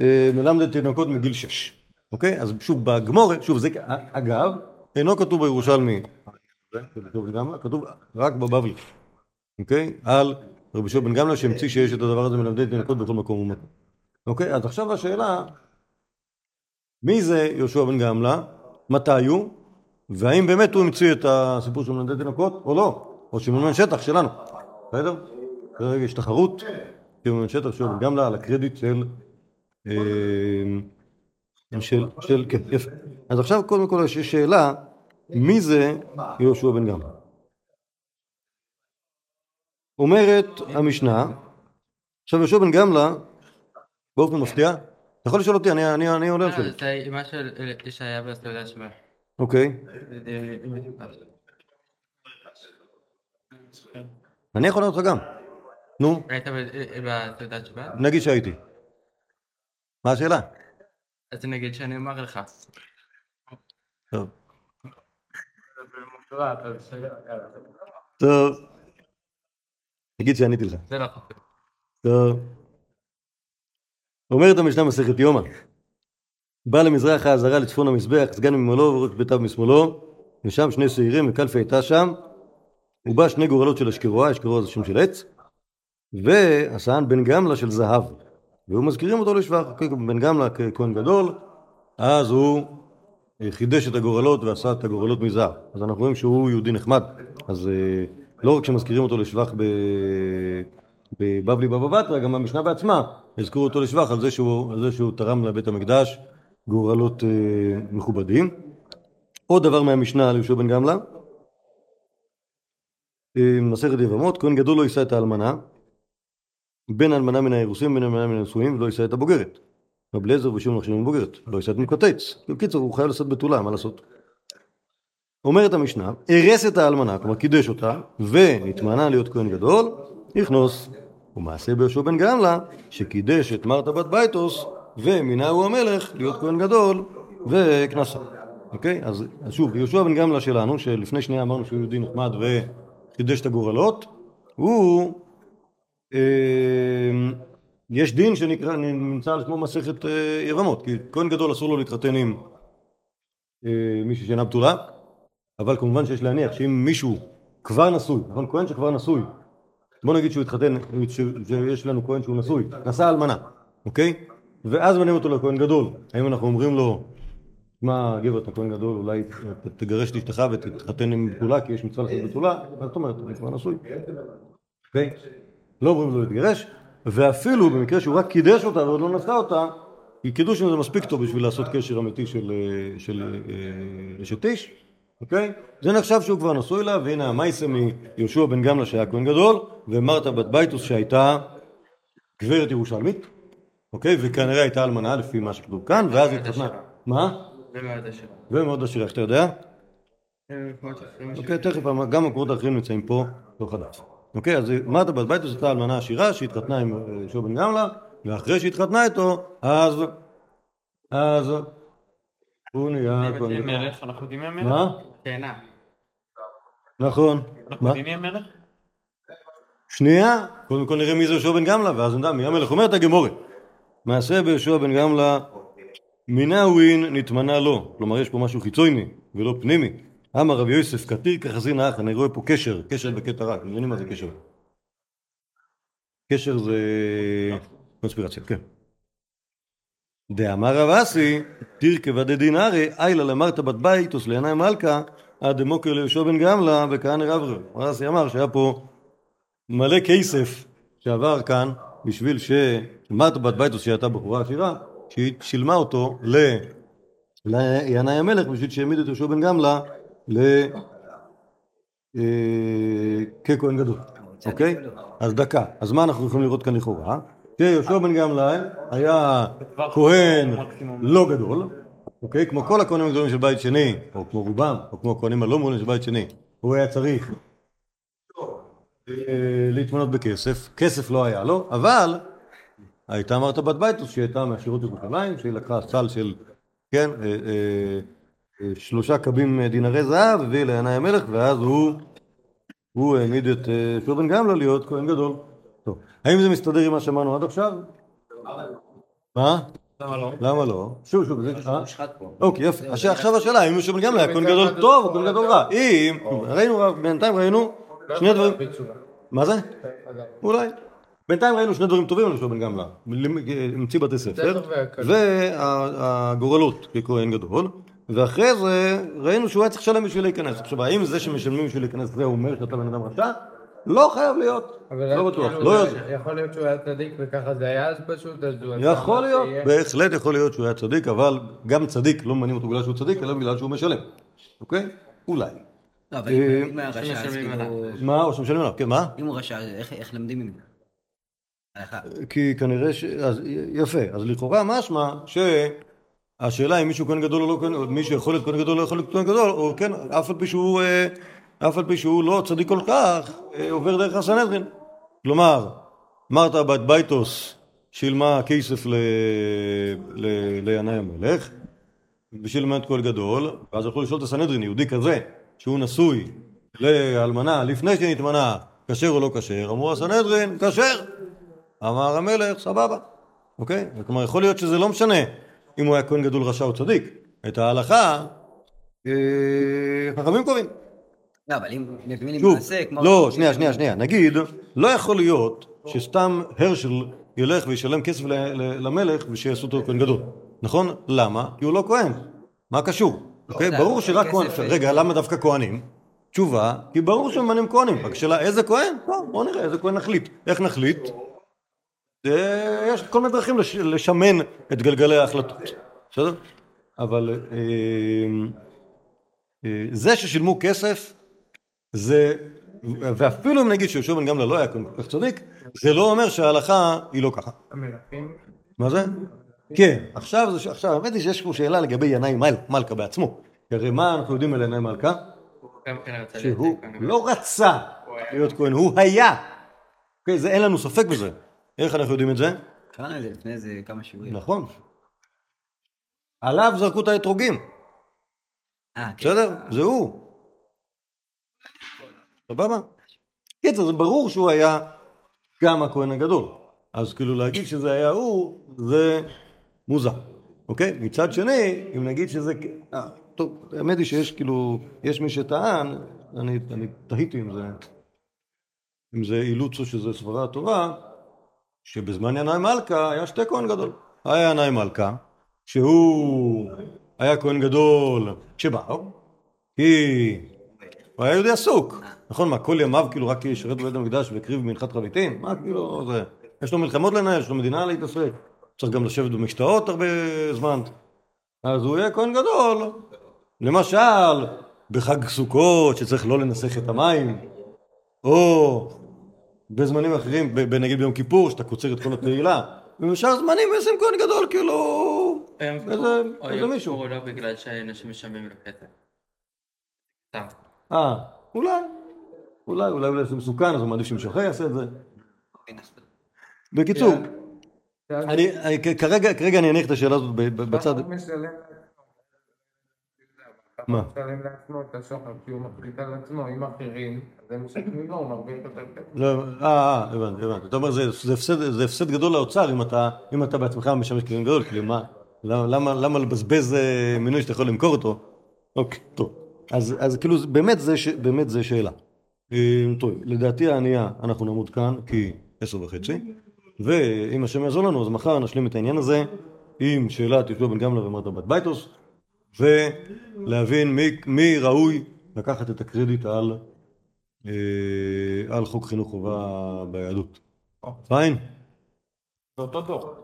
אה, מלמדי תינוקות מגיל שש. אוקיי? אז שוב, בגמור, שוב, זה אגב, אינו כתוב בירושלמי, כתוב רק בבבלי, אוקיי? על רבי שוב בן גמלא שהמציא שיש את הדבר הזה מלמדי תינוקות בכל מקום ומקום. אוקיי? אז עכשיו השאלה, מי זה יהושע בן גמלא? מתי הוא? והאם באמת הוא המציא את הסיפור של מלמדי תינוקות או לא? או שמעון שטח שלנו, בסדר? כרגע יש תחרות, שמעון שטח של גמלא על הקרדיט של... אה, של, של, כן, יפה. אז עכשיו קודם כל יש שאלה, מי זה יהושע בן גמלא? אומרת המשנה, עכשיו יהושע בן גמלא, באופן מפתיע, אתה יכול לשאול אותי, אני, עולה לשאול. זה אמה של ישעיה בסעודה שמה. אוקיי. אני יכול לענות לך גם. נו, היית בסעודת שבת? נגיד שהייתי. מה השאלה? אז נגיד שאני אומר לך. טוב. טוב. נגיד שעניתי לך. זה לא חשוב. טוב. אומרת המשנה מסכת יומא, בא למזרח העזרה לצפון המזבח, סגן ממעלו וראש ביתיו משמאלו, ושם שני שעירים וקלפי הייתה שם, ובא שני גורלות של אשכרוה, אשכרוה זה שם של עץ, ועשן בן גמלא של זהב, והוא מזכירים אותו לשבח, בן גמלא ככהן גדול, אז הוא חידש את הגורלות ועשה את הגורלות מזהב, אז אנחנו רואים שהוא יהודי נחמד, אז אה, לא רק שמזכירים אותו לשבח ב... בבבלי בבא בתרא, גם המשנה בעצמה, הזכירו אותו לשבח על זה שהוא, על זה שהוא תרם לבית המקדש גורלות אה, מכובדים. עוד דבר מהמשנה על יהושע בן גמלא, אה, מסכת יבמות, כהן גדול לא יישא את האלמנה, בין האלמנה מן האירוסים ובין האלמנה מן הנשואים, ולא יישא את הבוגרת. רב אליעזר ושום נחשבים בוגרת, לא יישא את מקטץ. בקיצור, הוא חייב לעשות בתולה, מה לעשות? אומרת המשנה, הרס את האלמנה, כלומר קידש אותה, ונתמנה להיות כהן גדול, יכנוס. ומעשה ביהושע בן גמלא, שקידש את מרתה בת בייטוס, ומינהו המלך להיות כהן גדול, וכנסה. אוקיי? אז, אז שוב, יהושע בן גמלא שלנו, שלפני שנייה אמרנו שהוא יהודי נחמד וחידש את הגורלות, הוא... אה, יש דין שנקרא, נמצא על שמו מסכת אה, יבמות, כי כהן גדול אסור לו להתחתן עם אה, מישהי שאינה בתולה, אבל כמובן שיש להניח שאם מישהו כבר נשוי, נכון? כהן שכבר נשוי, בוא נגיד שהוא התחתן, שיש לנו כהן שהוא נשוי, נשא אלמנה, אוקיי? ואז מנים אותו לכהן גדול, האם אנחנו אומרים לו, מה גבר אתה כהן גדול, אולי תגרש את אשתך ותתחתן עם בתולה כי יש מצווה לעשות בתולה, מה זאת אומרת, אני כבר נשוי, אוקיי? לא אומרים לו להתגרש, ואפילו במקרה שהוא רק קידש אותה ועוד לא נשא אותה, כי קידוש זה מספיק טוב בשביל לעשות קשר אמיתי של אשת איש, אוקיי? זה נחשב שהוא כבר נשוי לה, והנה המייסה מיהושע בן גמלא שהיה כהן גדול, ומרתה בת בייטוס שהייתה גברת ירושלמית, אוקיי? וכנראה הייתה אלמנה לפי מה שכתוב כאן, ואז היא התחתנה. מה? ומאוד עשיר. ומאוד עשירה, איך אתה יודע? אוקיי, תכף, גם המקורות האחרים נמצאים פה, לא חדש. אוקיי, אז מרתה בת בייטוס הייתה אלמנה עשירה שהתחתנה עם אה, יהושע בן גמלא, ואחרי שהתחתנה איתו, אז... אז... הוא נהיה. מלך, אנחנו יודעים מי המלך? מה? תאנה. נכון. אנחנו? יודעים מי המלך? שנייה, קודם כל נראה מי זה יהושע בן גמלא, ואז נדע מי המלך. אומרת הגמורת, מעשה ביהושע בן גמלא, מנאווין נתמנה לו. כלומר, יש פה משהו חיצוני ולא פנימי. אמר רבי יוסף קטיר כחזין האח, אני רואה פה קשר, קשר בקטע רע, אתם מבינים מה זה קשר? קשר זה קונספירציה, כן. דאמר רב אסי, תרקבא דדינרי, עיילא מרתא בת בייתוס לינאי מלכא, עד דמוקי ליהושע בן גמלא בכהני רברבי. רב אסי אמר שהיה פה מלא כסף שעבר כאן בשביל שמרתה בת בייטוס שהייתה בחורה עשירה, שהיא שילמה אותו ל... לינאי המלך בשביל שיעמיד את יהושע בן גמלא ל... אה, ככהן גדול, אוקיי? אז דקה. אז מה אנחנו יכולים לראות כאן לכאורה? שיהושע בן גמלא היה כהן לא גדול, אוקיי? כמו כל הכהנים הגדולים של בית שני, או כמו רובם, או כמו הכהנים הלא מעולים של בית שני, הוא היה צריך אה, להתמנות בכסף, כסף לא היה לו, אבל הייתה מרתה בת ביתוס שהיא הייתה מהשירות ירושלים, שהיא לקחה סל של, כן, אה, אה, אה, שלושה קבים דינרי זהב, הביא לינאי המלך, ואז הוא, הוא העמיד את אה, שור בן גמלא להיות כהן גדול. טוב, האם זה מסתדר עם מה שאמרנו עד עכשיו? מה? למה לא? למה לא? שוב, שוב, זה... אוקיי, יפה. עכשיו השאלה, האם יהושע בן גמלא היה כהן גדול טוב או כהן גדול רע? אם, ראינו, בינתיים ראינו שני דברים... מה זה? אולי. בינתיים ראינו שני דברים טובים על יהושע בן גמלא. המציא בתי ספר, והגורלות ככהן גדול, ואחרי זה ראינו שהוא היה צריך לשלם בשביל להיכנס. עכשיו, האם זה שמשלמים בשביל להיכנס זה אומר שאתה בן אדם רשע? לא חייב להיות. לא בטוח, כאילו, לא יודע. יכול להיות שהוא היה צדיק וככה זה היה אז פשוט, אז הוא... יכול להיות. בהחלט יכול להיות שהוא היה צדיק, אבל גם צדיק לא ממנים אותו בגלל שהוא צדיק, אלא בגלל שהוא משלם. אוקיי? אולי. לא, אבל אה, אם הוא רשע, אז שמשלמים כאילו... מה? או שמשלמים עליו, כן, מה? אם הוא רשע, איך למדים ממנו? כי כנראה ש... אז יפה, אז לכאורה משמע שהשאלה אם מישהו כהן גדול או לא כהן, או מישהו יכול להיות כהן גדול או לא יכול להיות כהן גדול, או כן, אף על פי שהוא, אה, אף על פי שהוא לא צדיק כל כך, אה, עובר דרך הסנהדרין. כלומר, מרתה בת בייטוס שילמה כסף ל... ל... לינאי המלך, בשביל למנות כהן גדול, ואז הלכו לשאול את הסנהדרין, יהודי כזה, שהוא נשוי לאלמנה לפני שנתמנה, כשר או לא כשר, אמרו הסנהדרין, כשר. אמר המלך, סבבה, אוקיי? כלומר, יכול להיות שזה לא משנה אם הוא היה כהן גדול רשע או צדיק. את ההלכה, אה, חכמים קובעים. לא, אבל אם שוב, מעשה, כמו... לא, שנייה, שנייה, שנייה. נגיד, לא יכול להיות שסתם הרשל ילך וישלם כסף למלך ושיעשו אותו כהן גדול. נכון? למה? כי הוא לא כהן. מה קשור? אוקיי? זה ברור שרק כהן... אה, רגע, למה דווקא כהנים? תשובה, כי ברור שממנים כהנים. רק שאלה, איזה כהן? בואו נראה איזה כהן נחליט. איך נחליט? זה- יש כל מיני דרכים לש- לשמן את גלגלי ההחלטות. בסדר? אבל אה, אה, זה ששילמו כסף זה, ואפילו אם נגיד שיהושע בן גמלא לא היה כל כך צדיק, זה לא אומר שההלכה היא לא ככה. המלכים, מה זה? כן, עכשיו, זה, עכשיו האמת היא שיש פה שאלה לגבי ינאי מל, מלכה בעצמו. כי הרי מה אנחנו יודעים על ינאי מלכה? שהוא. לא רצה להיות כהן, הוא היה. אוקיי, זה אין לנו ספק בזה. איך אנחנו יודעים את זה? קראנו את זה לפני איזה כמה שיעורים. נכון. עליו זרקו את האתרוגים, אה, כן. בסדר? זה הוא. סבבה? קיצר, זה ברור שהוא היה גם הכהן הגדול. אז כאילו להגיד שזה היה הוא, זה מוזר, אוקיי? מצד שני, אם נגיד שזה... אה, טוב, האמת היא שיש כאילו, יש מי שטען, אני, אני תהיתי אם זה, אם זה אילוץ או שזה סברה טובה, שבזמן ינאי מלכה היה שתי כהן גדול. היה ינאי מלכה, שהוא היה כהן גדול כשבאו, כי הוא היה יהודי עסוק, נכון? מה, כל ימיו כאילו רק ישרת בבית המקדש והקריב מנחת חביתין? מה כאילו זה? יש לו מלחמות לנהל, יש לו מדינה להתעסק, צריך גם לשבת במשתאות הרבה זמן. אז הוא יהיה כהן גדול, למשל, בחג סוכות שצריך לא לנסח את המים, או בזמנים אחרים, נגיד ביום כיפור, שאתה קוצר את כל התהילה, ובשאר זמנים ישים כהן גדול, כאילו, איזה- או מישהו. כיפור לא בגלל שאנשים משלמים. סתם. אה, אולי, אולי, אולי אולי זה מסוכן, אז הוא מעדיף שמשחרר יעשה את זה. בקיצור, אני, אני כ- כרגע, כרגע אני אניח את השאלה הזאת ב- ב- בצד, הוא משלם לעצמו את השוחד כי הוא מחליט על עצמו, אם אחרים, אז הם משלמים לו, הוא מרוויח יותר כסף. לא, אה, אה, הבנתי, הבנתי. אתה אומר, זה, הפסד, גדול לאוצר אם אתה, בעצמך משמש ככהן גדול, כאילו, מה, למה, לבזבז אה, מינוי שאתה יכול למכור אותו? אוקיי, טוב. אז, אז כאילו, זה, באמת זה שאלה. אה, טוב, לדעתי הענייה, אנחנו נעמוד כאן, כי עשר וחצי, ואם השם יעזור לנו, אז מחר נשלים את העניין הזה עם שאלת יהושע בן גמלא ומרתה בת בייטוס, ולהבין מי, מי ראוי לקחת את הקרדיט על אה, על חוק חינוך חובה ביהדות. פיין? זה אותו דור.